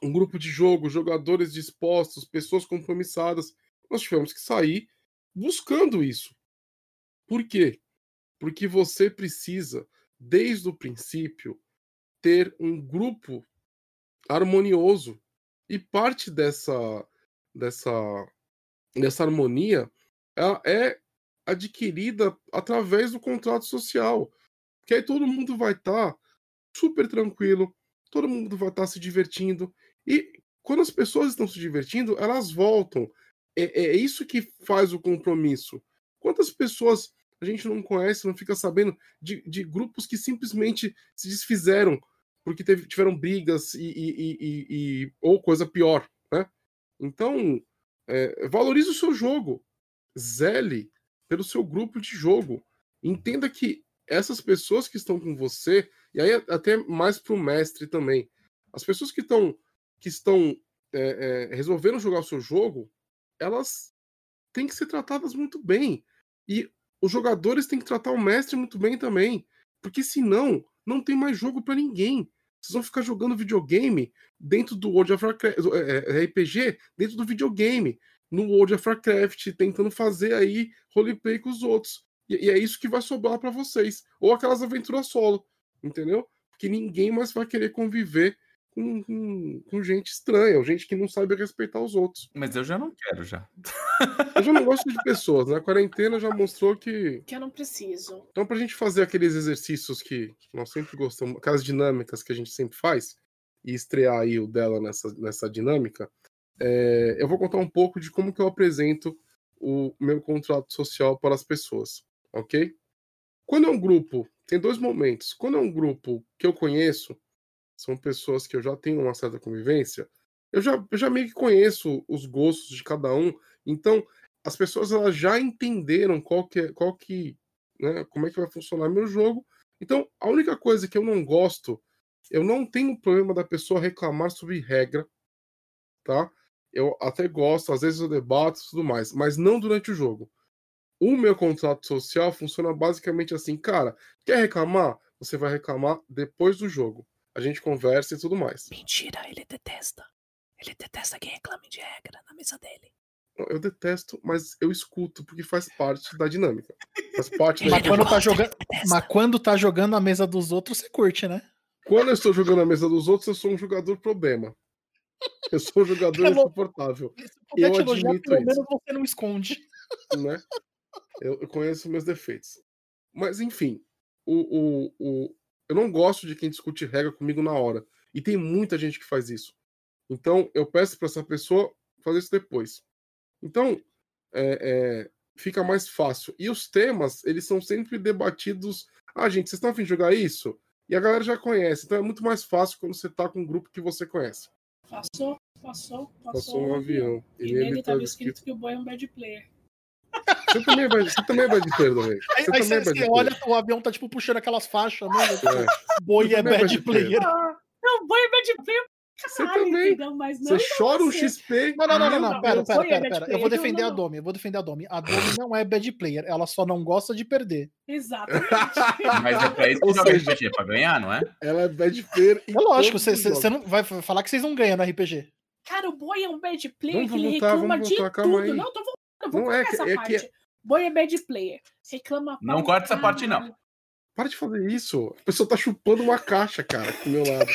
um grupo de jogo, jogadores dispostos, pessoas compromissadas. Nós tivemos que sair buscando isso. Por quê? Porque você precisa, desde o princípio, ter um grupo harmonioso. E parte dessa, dessa, dessa harmonia é adquirida através do contrato social. Que aí todo mundo vai estar tá super tranquilo, todo mundo vai estar tá se divertindo. E quando as pessoas estão se divertindo, elas voltam. É, é isso que faz o compromisso. Quantas pessoas a gente não conhece, não fica sabendo de, de grupos que simplesmente se desfizeram porque teve, tiveram brigas e, e, e, e, ou coisa pior, né? Então, é, valorize o seu jogo, zele pelo seu grupo de jogo, entenda que essas pessoas que estão com você, e aí até mais para o mestre também, as pessoas que estão que estão é, é, resolvendo jogar o seu jogo, elas têm que ser tratadas muito bem. E os jogadores têm que tratar o mestre muito bem também. Porque senão, não tem mais jogo para ninguém. Vocês vão ficar jogando videogame dentro do World of Warcraft, é, é, RPG dentro do videogame, no World of Warcraft, tentando fazer aí roleplay com os outros. E, e é isso que vai sobrar para vocês. Ou aquelas aventuras solo, entendeu? Porque ninguém mais vai querer conviver com, com, com, gente estranha, ou gente que não sabe respeitar os outros. Mas eu já não quero, já. Eu já não gosto de pessoas, né? A quarentena já mostrou que. Que eu não preciso. Então, pra gente fazer aqueles exercícios que nós sempre gostamos, aquelas dinâmicas que a gente sempre faz, e estrear aí o dela nessa, nessa dinâmica, é, eu vou contar um pouco de como que eu apresento o meu contrato social para as pessoas, ok? Quando é um grupo, tem dois momentos. Quando é um grupo que eu conheço, são pessoas que eu já tenho uma certa convivência, eu já, eu já meio que conheço os gostos de cada um, então as pessoas elas já entenderam qual que, é, qual que né, como é que vai funcionar meu jogo. Então, a única coisa que eu não gosto, eu não tenho problema da pessoa reclamar sobre regra, tá? Eu até gosto, às vezes eu debato e tudo mais, mas não durante o jogo. O meu contrato social funciona basicamente assim, cara, quer reclamar? Você vai reclamar depois do jogo a gente conversa e tudo mais. Mentira, ele detesta. Ele detesta quem reclame de regra na mesa dele. Eu detesto, mas eu escuto, porque faz parte da dinâmica. Faz parte [LAUGHS] da mas, quando tá jogando, mas quando tá jogando a mesa dos outros, você curte, né? Quando eu estou jogando a mesa dos outros, eu sou um jogador problema. Eu sou um jogador insuportável. Eu admito elogiar, pelo isso. menos você não esconde. [LAUGHS] Né? Eu, eu conheço meus defeitos. Mas, enfim, o, o, o, eu não gosto de quem discute regra comigo na hora. E tem muita gente que faz isso. Então, eu peço para essa pessoa fazer isso depois. Então, é, é, fica mais fácil. E os temas, eles são sempre debatidos. Ah, gente, vocês estão afim de jogar isso? E a galera já conhece. Então é muito mais fácil quando você tá com um grupo que você conhece. Passou, passou, passou. Passou um avião. E, e nele estava escrito que o boy é um bad player. Você também vai, você também vai de perda, velho. Aí, você, aí você, você olha, o avião tá tipo puxando aquelas faixas, né? É. Boi é bad player. Não, boi é bad player. Você também. Mas não você chora um XP. Não, não, não, não, não. Pera, pera, pera, pera. Eu vou defender a Domi. Eu vou defender a Domi. A Domi não é bad player. Ela só não gosta de perder. Exatamente. Mas é pra isso que joga RPG, é pra ganhar, não é? Ela é bad player. É lógico, você não vai falar que vocês não ganham no RPG. Cara, o Boy é um bad player vamos que ele voltar, reclama de voltar, tudo. Não, tô voltando. Vou não é, essa é parte. Que... Boy é bad player. Reclama Não corta essa parte, não. Para de fazer isso. A pessoa tá chupando uma caixa, cara, do meu lado.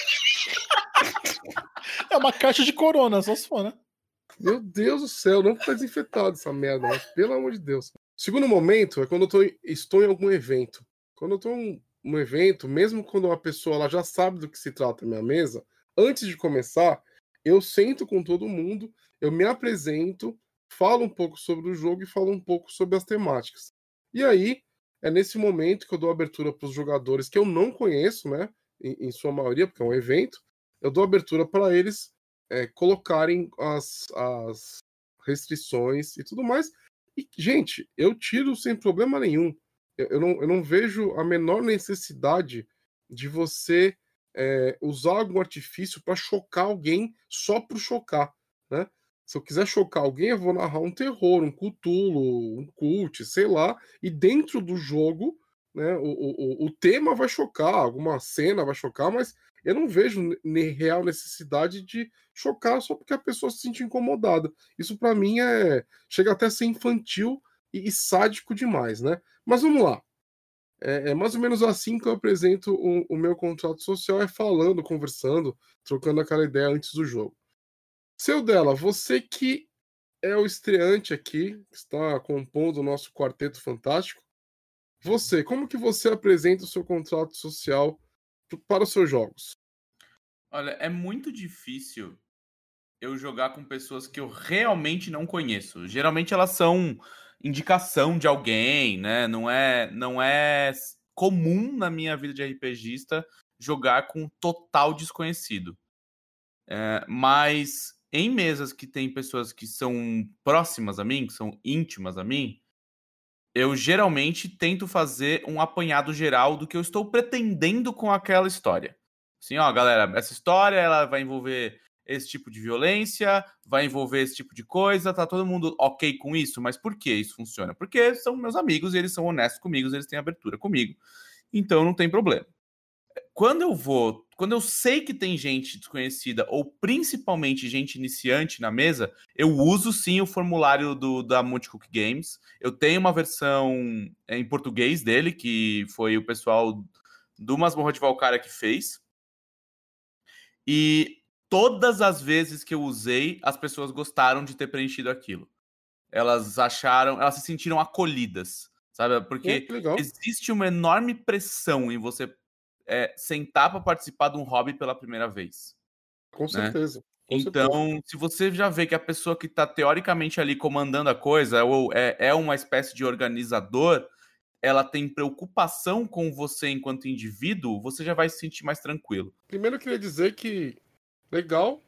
É uma caixa de corona, só se for, né? Meu Deus do céu, não tá desinfetado essa merda, mas pelo amor de Deus. Segundo momento é quando eu tô, estou em algum evento. Quando eu tô em um evento, mesmo quando uma pessoa ela já sabe do que se trata a minha mesa, antes de começar, eu sento com todo mundo, eu me apresento, falo um pouco sobre o jogo e falo um pouco sobre as temáticas. E aí, é nesse momento que eu dou abertura para os jogadores que eu não conheço, né? Em, em, sua maioria, porque é um evento, eu dou abertura para eles é, colocarem as, as restrições e tudo mais. E, gente, eu tiro sem problema nenhum. Eu, eu, não, eu não vejo a menor necessidade de você é, usar algum artifício para chocar alguém só por chocar, né? Se eu quiser chocar alguém, eu vou narrar um terror, um cutulo, um cult, sei lá, e dentro do jogo, né, o, o, o tema vai chocar, alguma cena vai chocar, mas eu não vejo real necessidade de chocar só porque a pessoa se sente incomodada. Isso para mim é chega até a ser infantil e, e, sádico demais, né? Mas vamos lá. É, é, mais ou menos assim que eu apresento o, o meu contrato social, é falando, conversando, trocando aquela ideia antes do jogo. Seu dela, você que é o estreante aqui, está compondo o nosso quarteto fantástico. Você, como que você apresenta o seu contrato social para os seus jogos? Olha, é muito difícil eu jogar com pessoas que eu realmente não conheço. Geralmente elas são indicação de alguém, né? Não é, não é comum na minha vida de RPGista jogar com total desconhecido. É, mas em mesas que tem pessoas que são próximas a mim, que são íntimas a mim, eu geralmente tento fazer um apanhado geral do que eu estou pretendendo com aquela história. Assim, ó, galera, essa história ela vai envolver esse tipo de violência, vai envolver esse tipo de coisa, tá todo mundo ok com isso, mas por que isso funciona? Porque são meus amigos eles são honestos comigo, eles têm abertura comigo. Então não tem problema. Quando eu vou, quando eu sei que tem gente desconhecida ou principalmente gente iniciante na mesa, eu uso sim o formulário do da Multicook Games. Eu tenho uma versão é, em português dele que foi o pessoal do Masmorra de Valkyria que fez. E todas as vezes que eu usei, as pessoas gostaram de ter preenchido aquilo. Elas acharam, elas se sentiram acolhidas, sabe? Porque é, existe uma enorme pressão em você é, sentar para participar de um hobby pela primeira vez. Com né? certeza. Com então, certeza. se você já vê que a pessoa que está teoricamente ali comandando a coisa ou é, é uma espécie de organizador, ela tem preocupação com você enquanto indivíduo, você já vai se sentir mais tranquilo. Primeiro eu queria dizer que legal.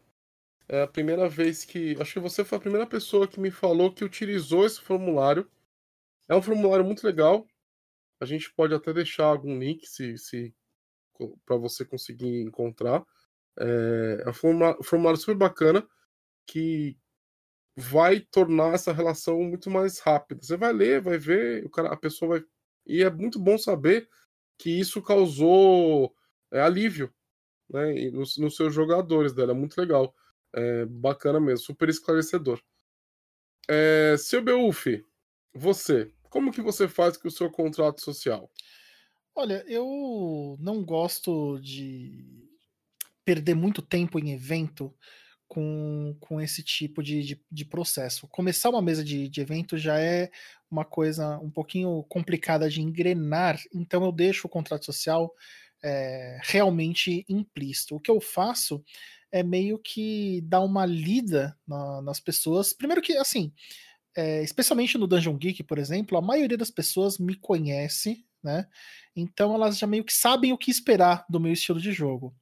É a primeira vez que. Acho que você foi a primeira pessoa que me falou que utilizou esse formulário. É um formulário muito legal. A gente pode até deixar algum link se, se para você conseguir encontrar. É, é um formulário, super bacana que vai tornar essa relação muito mais rápida. Você vai ler, vai ver, o cara, a pessoa vai. E é muito bom saber que isso causou é, alívio né, nos, nos, seus jogadores dela. É muito legal. É, bacana mesmo, super esclarecedor. É, seu Beuf, você, como que você faz com o seu contrato social? Olha, eu não gosto de perder muito tempo em evento com, com esse tipo de, de, de processo. Começar uma mesa de, de evento já é uma coisa um pouquinho complicada de engrenar, então eu deixo o contrato social é, realmente implícito. O que eu faço é meio que dar uma lida na, nas pessoas. Primeiro que, assim, é, especialmente no Dungeon Geek, por exemplo, a maioria das pessoas me conhece né? Então elas já meio que sabem o que esperar do meu estilo de jogo.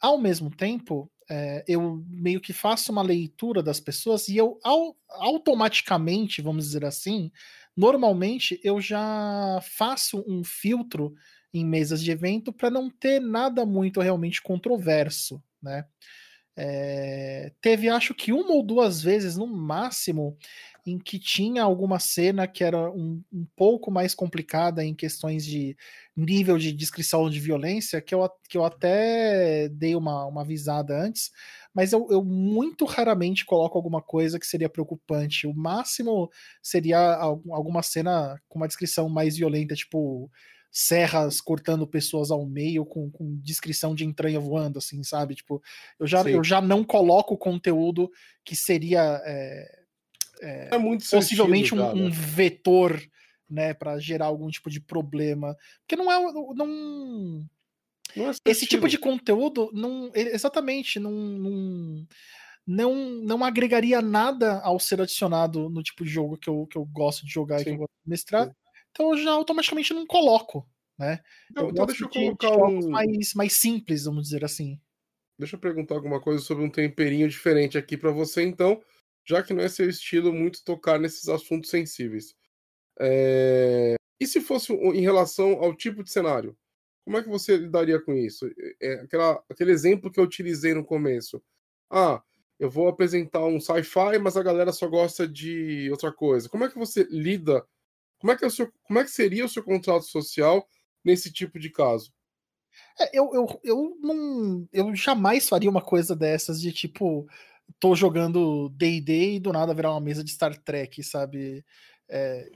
Ao mesmo tempo, é, eu meio que faço uma leitura das pessoas e eu ao, automaticamente, vamos dizer assim, normalmente eu já faço um filtro em mesas de evento para não ter nada muito realmente controverso, né? É, teve acho que uma ou duas vezes no máximo em que tinha alguma cena que era um, um, pouco mais complicada em questões de nível de descrição de violência, que eu, que eu até dei uma, uma avisada antes, mas eu, eu muito raramente coloco alguma coisa que seria preocupante. O máximo seria alguma cena com uma descrição mais violenta, tipo serras cortando pessoas ao meio com, com descrição de entranha voando, assim, sabe? Tipo, eu já, eu já não coloco conteúdo que seria é, é, é muito possivelmente sentido, um, um, vetor né, para gerar algum tipo de problema. Porque não é. Não, não é esse tipo de conteúdo não. Exatamente, não, não, não, não agregaria nada ao ser adicionado no tipo de jogo que eu, que eu gosto de jogar Sim. e que eu gosto de mestrar. Sim. Então eu já automaticamente não coloco. Né? Não, eu então deixa eu colocar de um... mais, mais simples, vamos dizer assim. Deixa eu perguntar alguma coisa sobre um temperinho diferente aqui para você, então já que não é seu estilo muito tocar nesses assuntos sensíveis. É... E se fosse em relação ao tipo de cenário? Como é que você lidaria com isso? É aquela, aquele exemplo que eu utilizei no começo. Ah, eu vou apresentar um sci-fi, mas a galera só gosta de outra coisa. Como é que você lida? Como é que, é seu, como é que seria o seu contrato social nesse tipo de caso? É, eu, eu, eu, não, eu jamais faria uma coisa dessas de tipo tô jogando D&D e do nada virar uma mesa de Star Trek, sabe? É,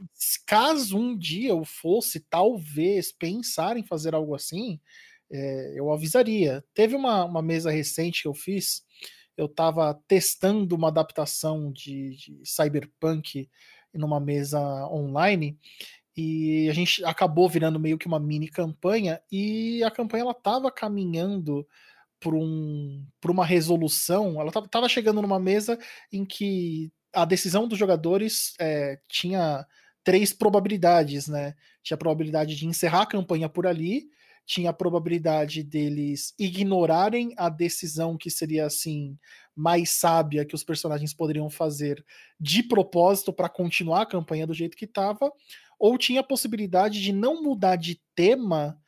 caso um dia eu fosse talvez pensar em fazer algo assim, é, eu avisaria. Teve uma, uma mesa recente que eu fiz, eu estava testando uma adaptação de, de Cyberpunk numa mesa online e a gente acabou virando meio que uma mini campanha e a campanha ela estava caminhando por, um, uma resolução, ela estava chegando numa mesa em que a decisão dos jogadores é, tinha três probabilidades, né? Tinha a probabilidade de encerrar a campanha por ali, tinha a probabilidade deles ignorarem a decisão que seria assim mais sábia que os personagens poderiam fazer de propósito para continuar a campanha do jeito que estava, ou tinha a possibilidade de não mudar de tema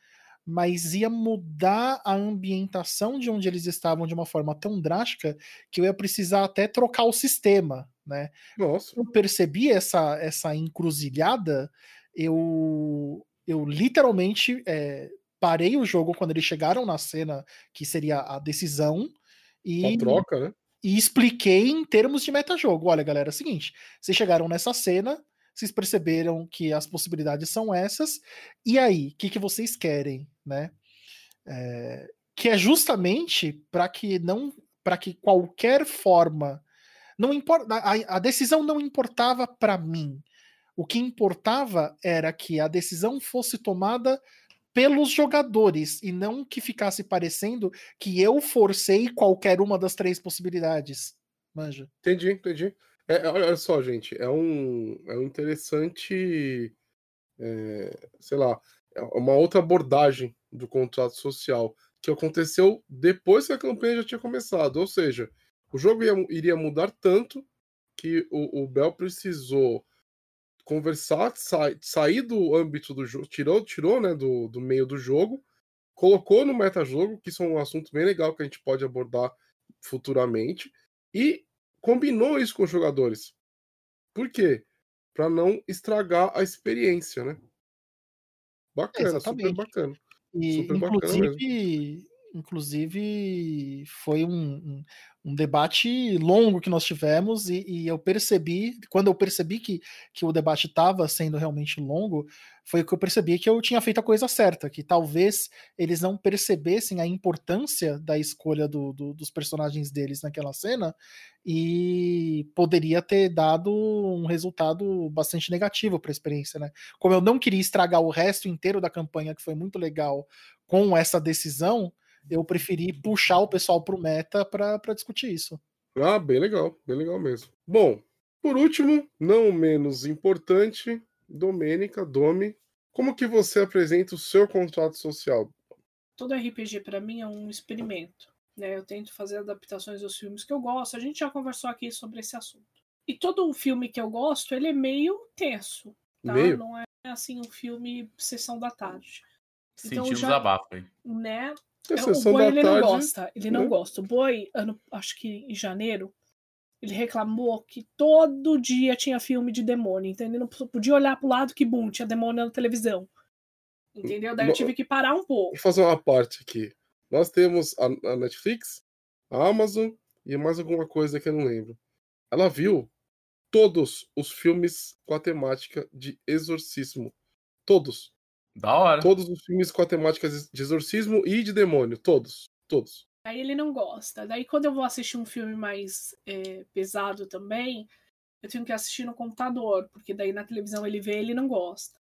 mas ia mudar a ambientação de onde eles estavam de uma forma tão drástica que eu ia precisar até trocar o sistema, né? Nossa. Eu percebi essa, essa encruzilhada, eu, eu literalmente é, parei o jogo quando eles chegaram na cena que seria a decisão e A troca, né? e expliquei em termos de metajogo. Olha, galera, é o seguinte: vocês chegaram nessa cena, vocês perceberam que as possibilidades são essas, e aí, o que, que vocês querem, né? É, que é justamente para que não, para que qualquer forma, não importa, a, a decisão não importava para mim. O que importava era que a decisão fosse tomada pelos jogadores e não que ficasse parecendo que eu forcei qualquer uma das três possibilidades. Manja. Entendi, entendi. É, é, olha só, gente, é um, é um interessante, é, sei lá, uma outra abordagem do contrato social que aconteceu depois que a campanha já tinha começado. Ou seja, o jogo ia, iria mudar tanto que o, o Bell precisou conversar, sa sair do âmbito do jogo, tirou, tirou né, do, do meio do jogo, colocou no metajogo, que isso é um assunto bem legal que a gente pode abordar futuramente, e combinou isso com os jogadores. Por quê? Para não estragar a experiência, né? Bacana, Exatamente. super bacana. E, Super bacana mesmo. Inclusive, foi um, um, um debate longo que nós tivemos, e, e eu percebi, quando eu percebi que, que o debate estava sendo realmente longo, foi que eu percebi que eu tinha feito a coisa certa, que talvez eles não percebessem a importância da escolha do, do- dos personagens deles naquela cena, e poderia ter dado um resultado bastante negativo para a experiência, né? Como eu não queria estragar o resto inteiro da campanha, que foi muito legal, com essa decisão, eu preferi puxar o pessoal pro meta para discutir isso. Ah, bem legal, bem legal mesmo. Bom, por último, não menos importante, Domênica, Domi, como que você apresenta o seu contrato social? todo RPG para mim é um experimento. Né? Eu tento fazer adaptações dos filmes que eu gosto. A gente já conversou aqui sobre esse assunto. E todo o filme que eu gosto, ele é meio tenso. Tá? Meio? Não é assim um filme sessão da tarde. Então Sentimos já- abafo aí. Né? A o Boi ele tarde, não gosta. Ele não né? gosta. O Boi, ano, acho que em janeiro, ele reclamou que todo dia tinha filme de demônio. Então ele não podia olhar pro lado que bum, tinha demônio na televisão. Entendeu? Daí eu tive que parar um pouco. Vou fazer uma parte aqui. Nós temos a, a Netflix, a Amazon e mais alguma coisa que eu não lembro. Ela viu todos os filmes com a temática de exorcismo. Todos. Da hora. Todos os filmes com a temática de exorcismo e de demônio. Todos. Todos. Aí ele não gosta. Daí quando eu vou assistir um filme mais é, pesado também, eu tenho que assistir no computador, porque daí na televisão ele vê e ele não gosta.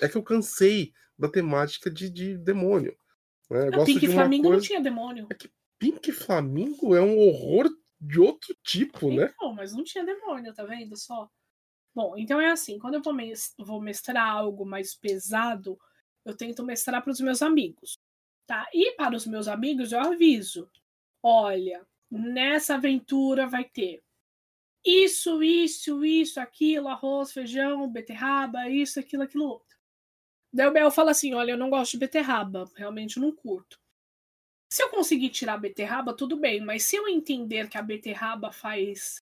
É que eu cansei da temática de, de demônio. né? Eu A gosto Pink de uma Flamingo não coisa. tinha demônio. Pink Flamingo é um horror de outro tipo, né? Então, mas não tinha demônio, tá vendo só? Bom, então é assim, quando eu vou, mes- vou mestrar algo mais pesado, eu tento mestrar para os meus amigos, tá? E para os meus amigos eu aviso, olha, nessa aventura vai ter isso, isso, isso, aquilo, arroz, feijão, beterraba, isso, aquilo, aquilo outro. Daí o Bel fala assim, olha, eu não gosto de beterraba, realmente não curto. Se eu conseguir tirar a beterraba, tudo bem, mas se eu entender que a beterraba faz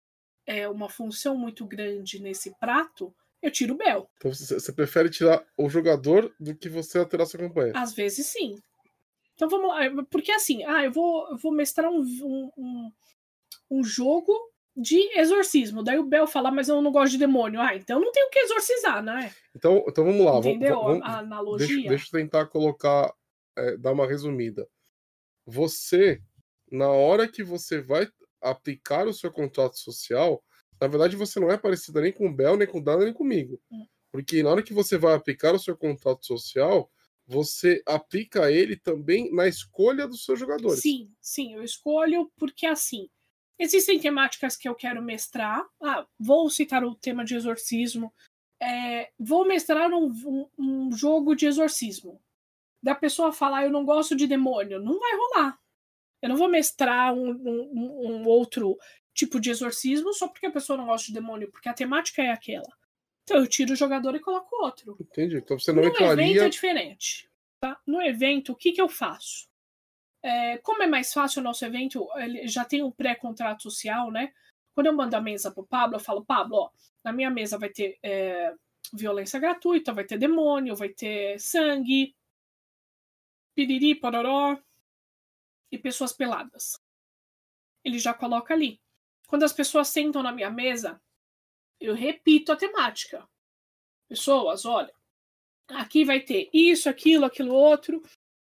é, uma função muito grande nesse prato, eu tiro o Bel. Então você prefere tirar o jogador do que você alterar sua campanha. Às vezes sim. Então vamos lá. Porque assim, ah, eu vou, eu vou mestrar um, um, um, jogo de exorcismo. Daí o Bel fala, mas eu não gosto de demônio. Ah, então não tem o que exorcizar, né? Então, então vamos lá. vamos- Entendeu vamos- a analogia? deixa, deixa eu tentar colocar, é, dar uma resumida. Você, na hora que você vai aplicar o seu contrato social, na verdade você não é parecida nem com o Bel, nem com o Dana, nem comigo. Hum. Porque na hora que você vai aplicar o seu contrato social, você aplica ele também na escolha dos seus jogadores. Sim, sim, eu escolho porque assim. Existem temáticas que eu quero mestrar. Ah, vou citar o tema de exorcismo. É, vou mestrar um, um- um jogo de exorcismo. Da pessoa falar, eu não gosto de demônio. Não vai rolar. Eu não vou mestrar um, um- um- outro tipo de exorcismo só porque a pessoa não gosta de demônio, porque a temática é aquela. Então eu tiro o jogador e coloco outro. Entendi. Então você não No evento entraria. é diferente. Tá? No evento, o que, que eu faço? É, como é mais fácil o nosso evento, ele já tem um pré-contrato social, né? Quando eu mando a mesa pro Pablo, eu falo, Pablo, ó, na minha mesa vai ter é, violência gratuita, vai ter demônio, vai ter sangue. piriri, pororó e pessoas peladas. Ele já coloca ali. Quando as pessoas sentam na minha mesa, eu repito a temática. Pessoas, olha, aqui vai ter isso, aquilo, aquilo outro.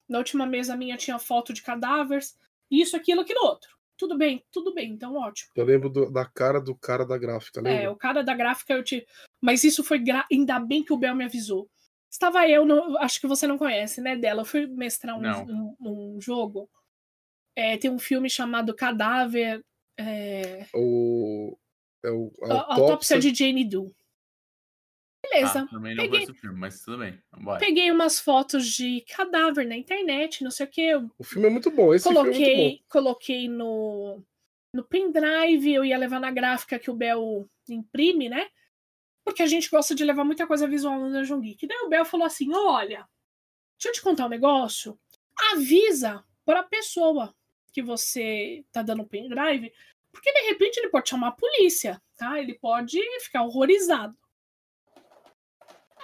Na última mesa minha tinha foto de cadáveres, isso, aquilo, aquilo outro. Tudo bem, tudo bem, então ótimo. Eu lembro do- da cara do cara da gráfica, É, lembra? o cara da gráfica eu te. Mas isso foi. Gra... Ainda bem que o Bel me avisou. Estava eu, no... acho que você não conhece, né, dela? Eu fui mestrar um, um, um jogo. É, tem um filme chamado Cadáver. É... O, é o, autópsia. Autópsia de Jane Doe. Beleza. Ah, também não peguei- o filme, mas tudo bem. Vai. Peguei umas fotos de cadáver na internet, não sei o que. O filme é muito bom. Esse filme é muito bom. coloquei, coloquei no, no pendrive, eu ia levar na gráfica que o Bel imprime, né? Porque a gente gosta de levar muita coisa visual no Dungeon Geek. Daí o Bel falou assim: olha, deixa eu te contar um negócio. Avisa pra pessoa que você tá dando pendrive, porque de repente ele pode chamar a polícia, tá? Ele pode ficar horrorizado.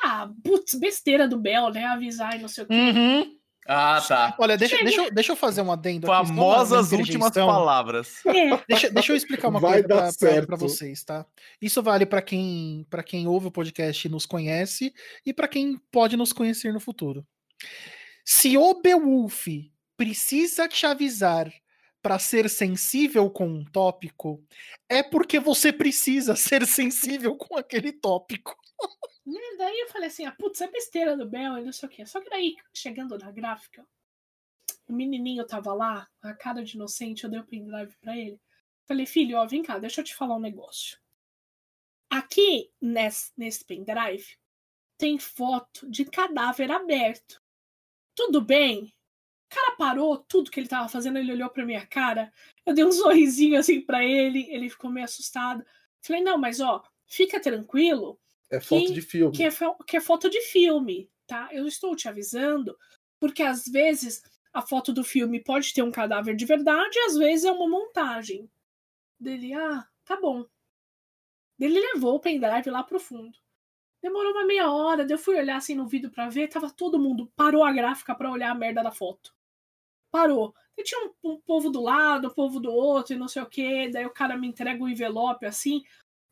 Ah, putz, besteira do Bel, né? Avisar e não sei o quê. Uhum. Ah, tá. Olha, deixa, Chega. deixa, eu, deixa eu fazer um adendo Famosas últimas palavras. É, Deixa, deixa eu explicar uma Vai coisa pra vocês, tá? Isso vale pra quem, pra quem ouve o podcast e nos conhece e pra quem pode nos conhecer no futuro. Se o Beowulf precisa te avisar pra ser sensível com um tópico, é porque você precisa [LAUGHS] ser sensível com aquele tópico. Né? Daí eu falei assim, ah, putz, é besteira do Bel e não sei o quê. Só que daí, chegando na gráfica, o menininho tava lá, a cara de inocente, eu dei o pendrive pra ele. Falei, filho, ó, vem cá, deixa eu te falar um negócio. Aqui, nesse, nesse pendrive, tem foto de cadáver aberto. Tudo bem? O cara parou tudo que ele tava fazendo, ele olhou pra minha cara, eu dei um sorrisinho assim pra ele, ele ficou meio assustado. Falei, não, mas ó, fica tranquilo, É foto que- de filme. que é, que é foto de filme, tá? Eu estou te avisando, porque às vezes a foto do filme pode ter um cadáver de verdade e às vezes é uma montagem. Dele, ah, tá bom. Ele levou o pendrive lá pro fundo. Demorou uma meia hora, daí eu fui olhar assim no vídeo pra ver, tava todo mundo, parou a gráfica pra olhar a merda da foto. Parou. E tinha um, um povo do lado, um povo do outro e não sei o que, daí o cara me entrega um envelope assim,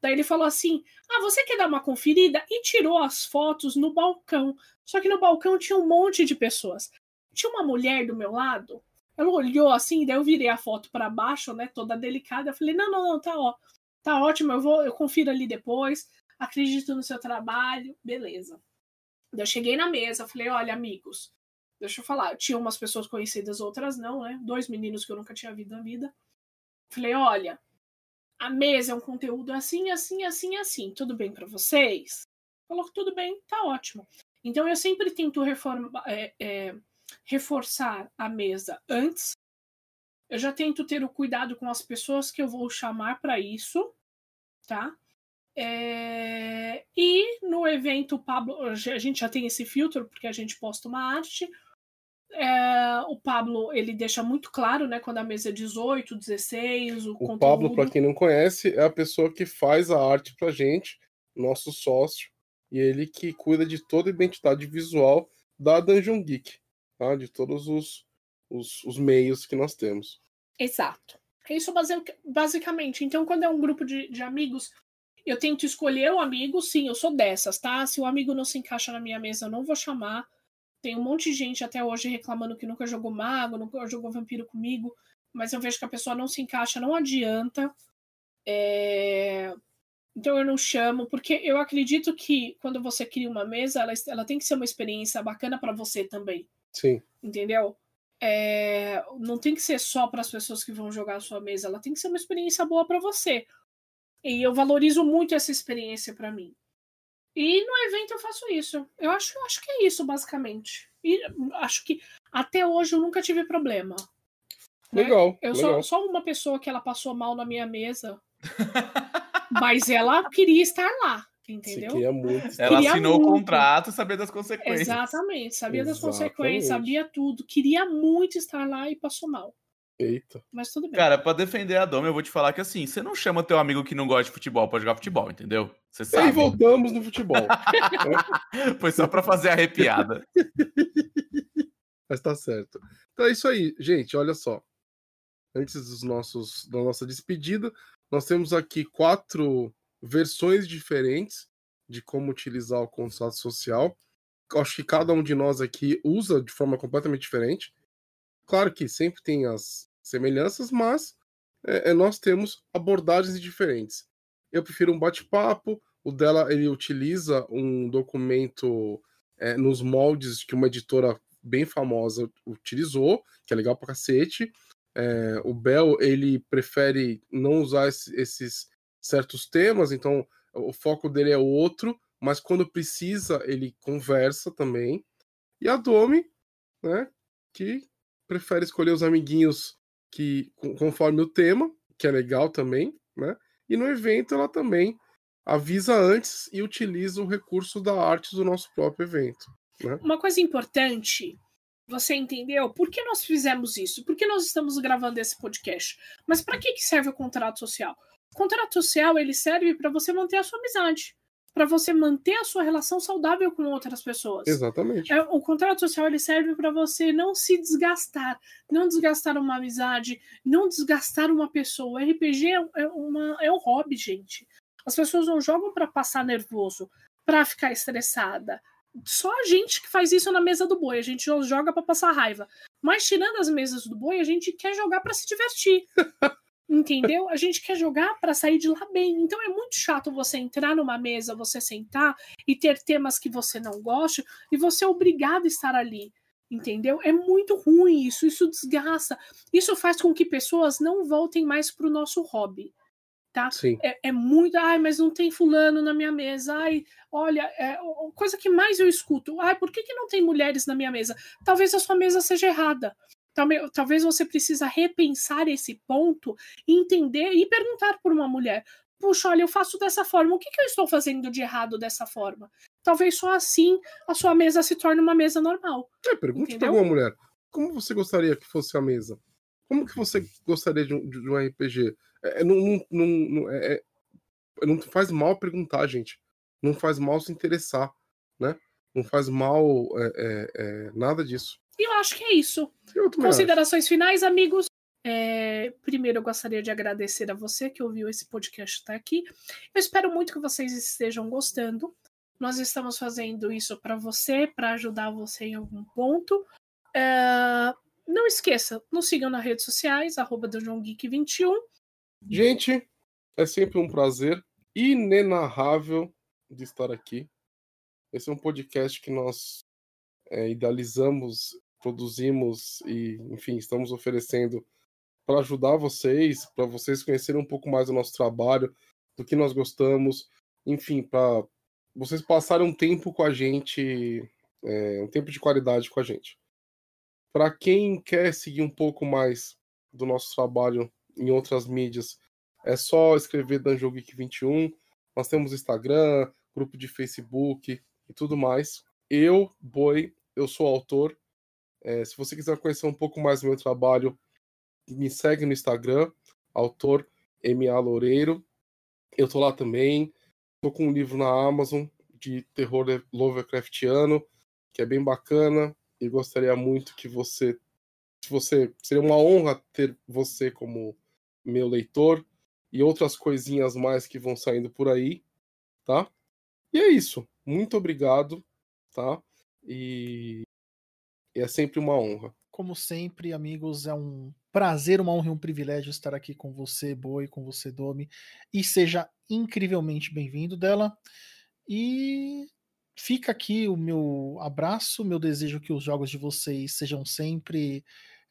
Daí ele falou assim: Ah, você quer dar uma conferida? E tirou as fotos no balcão. Só que no balcão tinha um monte de pessoas. Tinha uma mulher do meu lado. Ela olhou assim, daí eu virei a foto para baixo, né? Toda delicada. Eu falei: Não, não, não, tá, ó, tá ótimo. Eu vou, eu confiro ali depois. Acredito no seu trabalho, beleza. Daí eu cheguei na mesa, falei: Olha, amigos, deixa eu falar. Tinha umas pessoas conhecidas, outras não, né? Dois meninos que eu nunca tinha visto na vida. Falei: Olha, a mesa é um conteúdo assim, assim, assim, assim. Tudo bem para vocês? Falou tudo bem, tá ótimo. Então eu sempre tento reforma- é, é, reforçar a mesa antes. Eu já tento ter o cuidado com as pessoas que eu vou chamar para isso, tá? É, E no evento, Pablo, a gente já tem esse filtro, porque a gente posta uma arte. É, o Pablo, ele deixa muito claro, né, quando a mesa é 18, 16, o, O conteúdo. Pablo, para quem não conhece, é a pessoa que faz a arte pra gente, nosso sócio, e ele que cuida de toda a identidade visual da Dungeon Geek, tá? de todos os, os, os meios que nós temos. Exato. É isso basicamente. Então, quando é um grupo de, de amigos, eu tento escolher o amigo. Sim, eu sou dessas, tá? Se o amigo não se encaixa na minha mesa, eu não vou chamar. Tem um monte de gente até hoje reclamando que nunca jogou mago, nunca jogou vampiro comigo, mas eu vejo que a pessoa não se encaixa, não adianta. É, Então eu não chamo, porque eu acredito que quando você cria uma mesa, ela, ela tem que ser uma experiência bacana para você também Sim, entendeu? É, não tem que ser só para as pessoas que vão jogar a sua mesa, ela tem que ser uma experiência boa para você. E eu valorizo muito essa experiência para mim. E no evento eu faço isso. Eu acho, eu acho que é isso, basicamente. E acho que até hoje eu nunca tive problema. né? legal. Eu legal. sou só uma pessoa que ela passou mal na minha mesa, [LAUGHS] mas ela queria estar lá, entendeu? queria muito. Ela Queria assinou o muito. contrato e sabia das consequências. Exatamente, sabia das Exatamente. consequências, sabia tudo. Queria muito estar lá e passou mal. Eita. Mas tudo bem. Cara, pra defender a Doma, eu vou te falar que assim, você não chama teu amigo que não gosta de futebol pra jogar futebol, entendeu? Você E aí sabe. voltamos no futebol. [LAUGHS] Foi só pra fazer a arrepiada. [LAUGHS] Mas tá certo. Então é isso aí, gente. Olha só. Antes dos nossos, da nossa despedida, nós temos aqui quatro versões diferentes de como utilizar o contrato social. Acho que cada um de nós aqui usa de forma completamente diferente. Claro que sempre tem as semelhanças, mas é, é nós temos abordagens diferentes. Eu prefiro um bate-papo. O dela ele utiliza um documento é, nos moldes que uma editora bem famosa utilizou, que é legal pra cacete. É, o Bell ele prefere não usar esses certos temas, então o foco dele é outro, mas quando precisa ele conversa também. E a Domi, né, que prefere escolher os amiguinhos que conforme o tema, que é legal também, né? E no evento ela também avisa antes e utiliza o recurso da arte do nosso próprio evento. Né? Uma coisa importante, você entendeu? Por que nós fizemos isso? Por que nós estamos gravando esse podcast? Mas para que serve o contrato social? O contrato social ele serve para você manter a sua amizade para você manter a sua relação saudável com outras pessoas. Exatamente. É, o contrato social ele serve para você não se desgastar, não desgastar uma amizade, não desgastar uma pessoa. O RPG é, é, uma, é um hobby, gente. As pessoas não jogam para passar nervoso, para ficar estressada. Só a gente que faz isso na mesa do boi. A gente joga para passar raiva. Mas tirando as mesas do boi, a gente quer jogar para se divertir. [LAUGHS] Entendeu? A gente quer jogar para sair de lá bem. Então é muito chato você entrar numa mesa, você sentar e ter temas que você não gosta e você é obrigado a estar ali. Entendeu? É muito ruim isso, isso desgasta. Isso faz com que pessoas não voltem mais para o nosso hobby. Tá? Sim. É, é, muito, ai, mas não tem fulano na minha mesa. Ai, olha, é, coisa que mais eu escuto. Ai, por que, que não tem mulheres na minha mesa? Talvez a sua mesa seja errada talvez você precisa repensar esse ponto, entender e perguntar por uma mulher. Puxa, olha, eu faço dessa forma. O que, que eu estou fazendo de errado dessa forma? Talvez só assim a sua mesa se torne uma mesa normal. É, pergunte para alguma mulher. Como você gostaria que fosse a mesa? Como que você gostaria de um, de um RPG? É, é, não, não, não, é, é, não faz mal perguntar, gente. Não faz mal se interessar, né? Não faz mal é, é, é nada disso. E eu acho que é isso. Considerações acho. finais, amigos. É, primeiro, eu gostaria de agradecer a você que ouviu esse podcast até aqui. Eu espero muito que vocês estejam gostando. Nós estamos fazendo isso para você, para ajudar você em algum ponto. É, não esqueça, nos sigam nas redes sociais, arroba Geek21. Gente, é sempre um prazer inenarrável de estar aqui. Esse é um podcast que nós é, idealizamos produzimos e, enfim, estamos oferecendo para ajudar vocês, para vocês conhecerem um pouco mais do nosso trabalho, do que nós gostamos, enfim, para vocês passarem um tempo com a gente, é, um tempo de qualidade com a gente. Para quem quer seguir um pouco mais do nosso trabalho em outras mídias, é só escrever Dungeon Geek 21. Nós temos Instagram, grupo de Facebook e tudo mais. Eu, Boi, eu sou autor, é, se você quiser conhecer um pouco mais do meu trabalho, me segue no Instagram, autor M.A. Loureiro. Eu tô lá também. Tô com um livro na Amazon de terror Lovecraftiano, que é bem bacana. E gostaria muito que você. Se você. Seria uma honra ter você como meu leitor. E outras coisinhas mais que vão saindo por aí, tá? E é isso. Muito obrigado, tá? E e é sempre uma honra. Como sempre, amigos, é um prazer, uma honra e um privilégio estar aqui com você, Boi, com você, Domi. E seja incrivelmente bem-vindo dela. E fica aqui o meu abraço, meu desejo que os jogos de vocês sejam sempre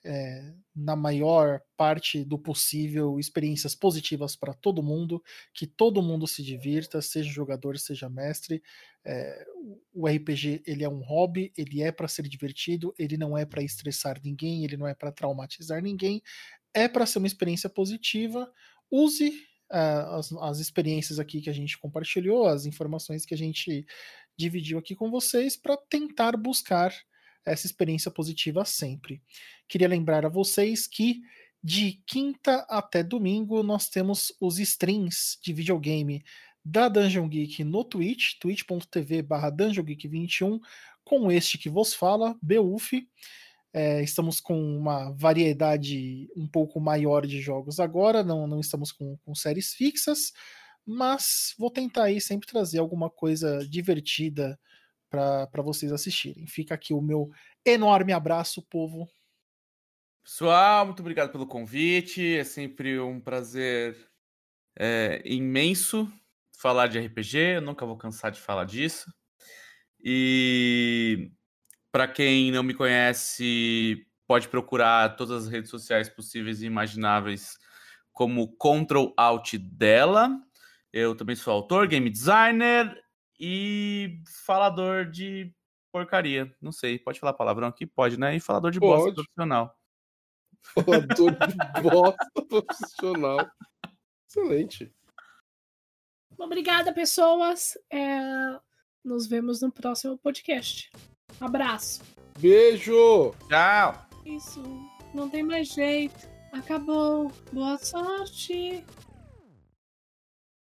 é, na maior parte do possível, experiências positivas para todo mundo, que todo mundo se divirta, seja jogador, seja mestre. É, o RPG ele é um hobby, ele é para ser divertido, ele não é para estressar ninguém, ele não é para traumatizar ninguém, é para ser uma experiência positiva. Use uh, as, as experiências aqui que a gente compartilhou, as informações que a gente dividiu aqui com vocês para tentar buscar essa experiência positiva sempre. Queria lembrar a vocês que de quinta até domingo nós temos os streams de videogame da Dungeon Geek no Twitch, twitch.tv barra Dungeon Geek 21, com este que vos fala, Beuf. É, estamos com uma variedade um pouco maior de jogos agora, não, não estamos com, com séries fixas, mas vou tentar aí sempre trazer alguma coisa divertida para vocês assistirem. Fica aqui o meu enorme abraço, povo. Pessoal, muito obrigado pelo convite. É sempre um prazer é, imenso falar de RPG. Eu nunca vou cansar de falar disso. E para quem não me conhece, pode procurar todas as redes sociais possíveis e imagináveis como Control Alt dela. Eu também sou autor, game designer e falador de porcaria. Não sei, pode falar palavrão aqui? Pode, né? E falador de bosta profissional. Falador de [LAUGHS] bosta profissional. Excelente. Obrigada, pessoas. É... Nos vemos no próximo podcast. Abraço. Beijo. Tchau. Isso. Não tem mais jeito. Acabou. Boa sorte.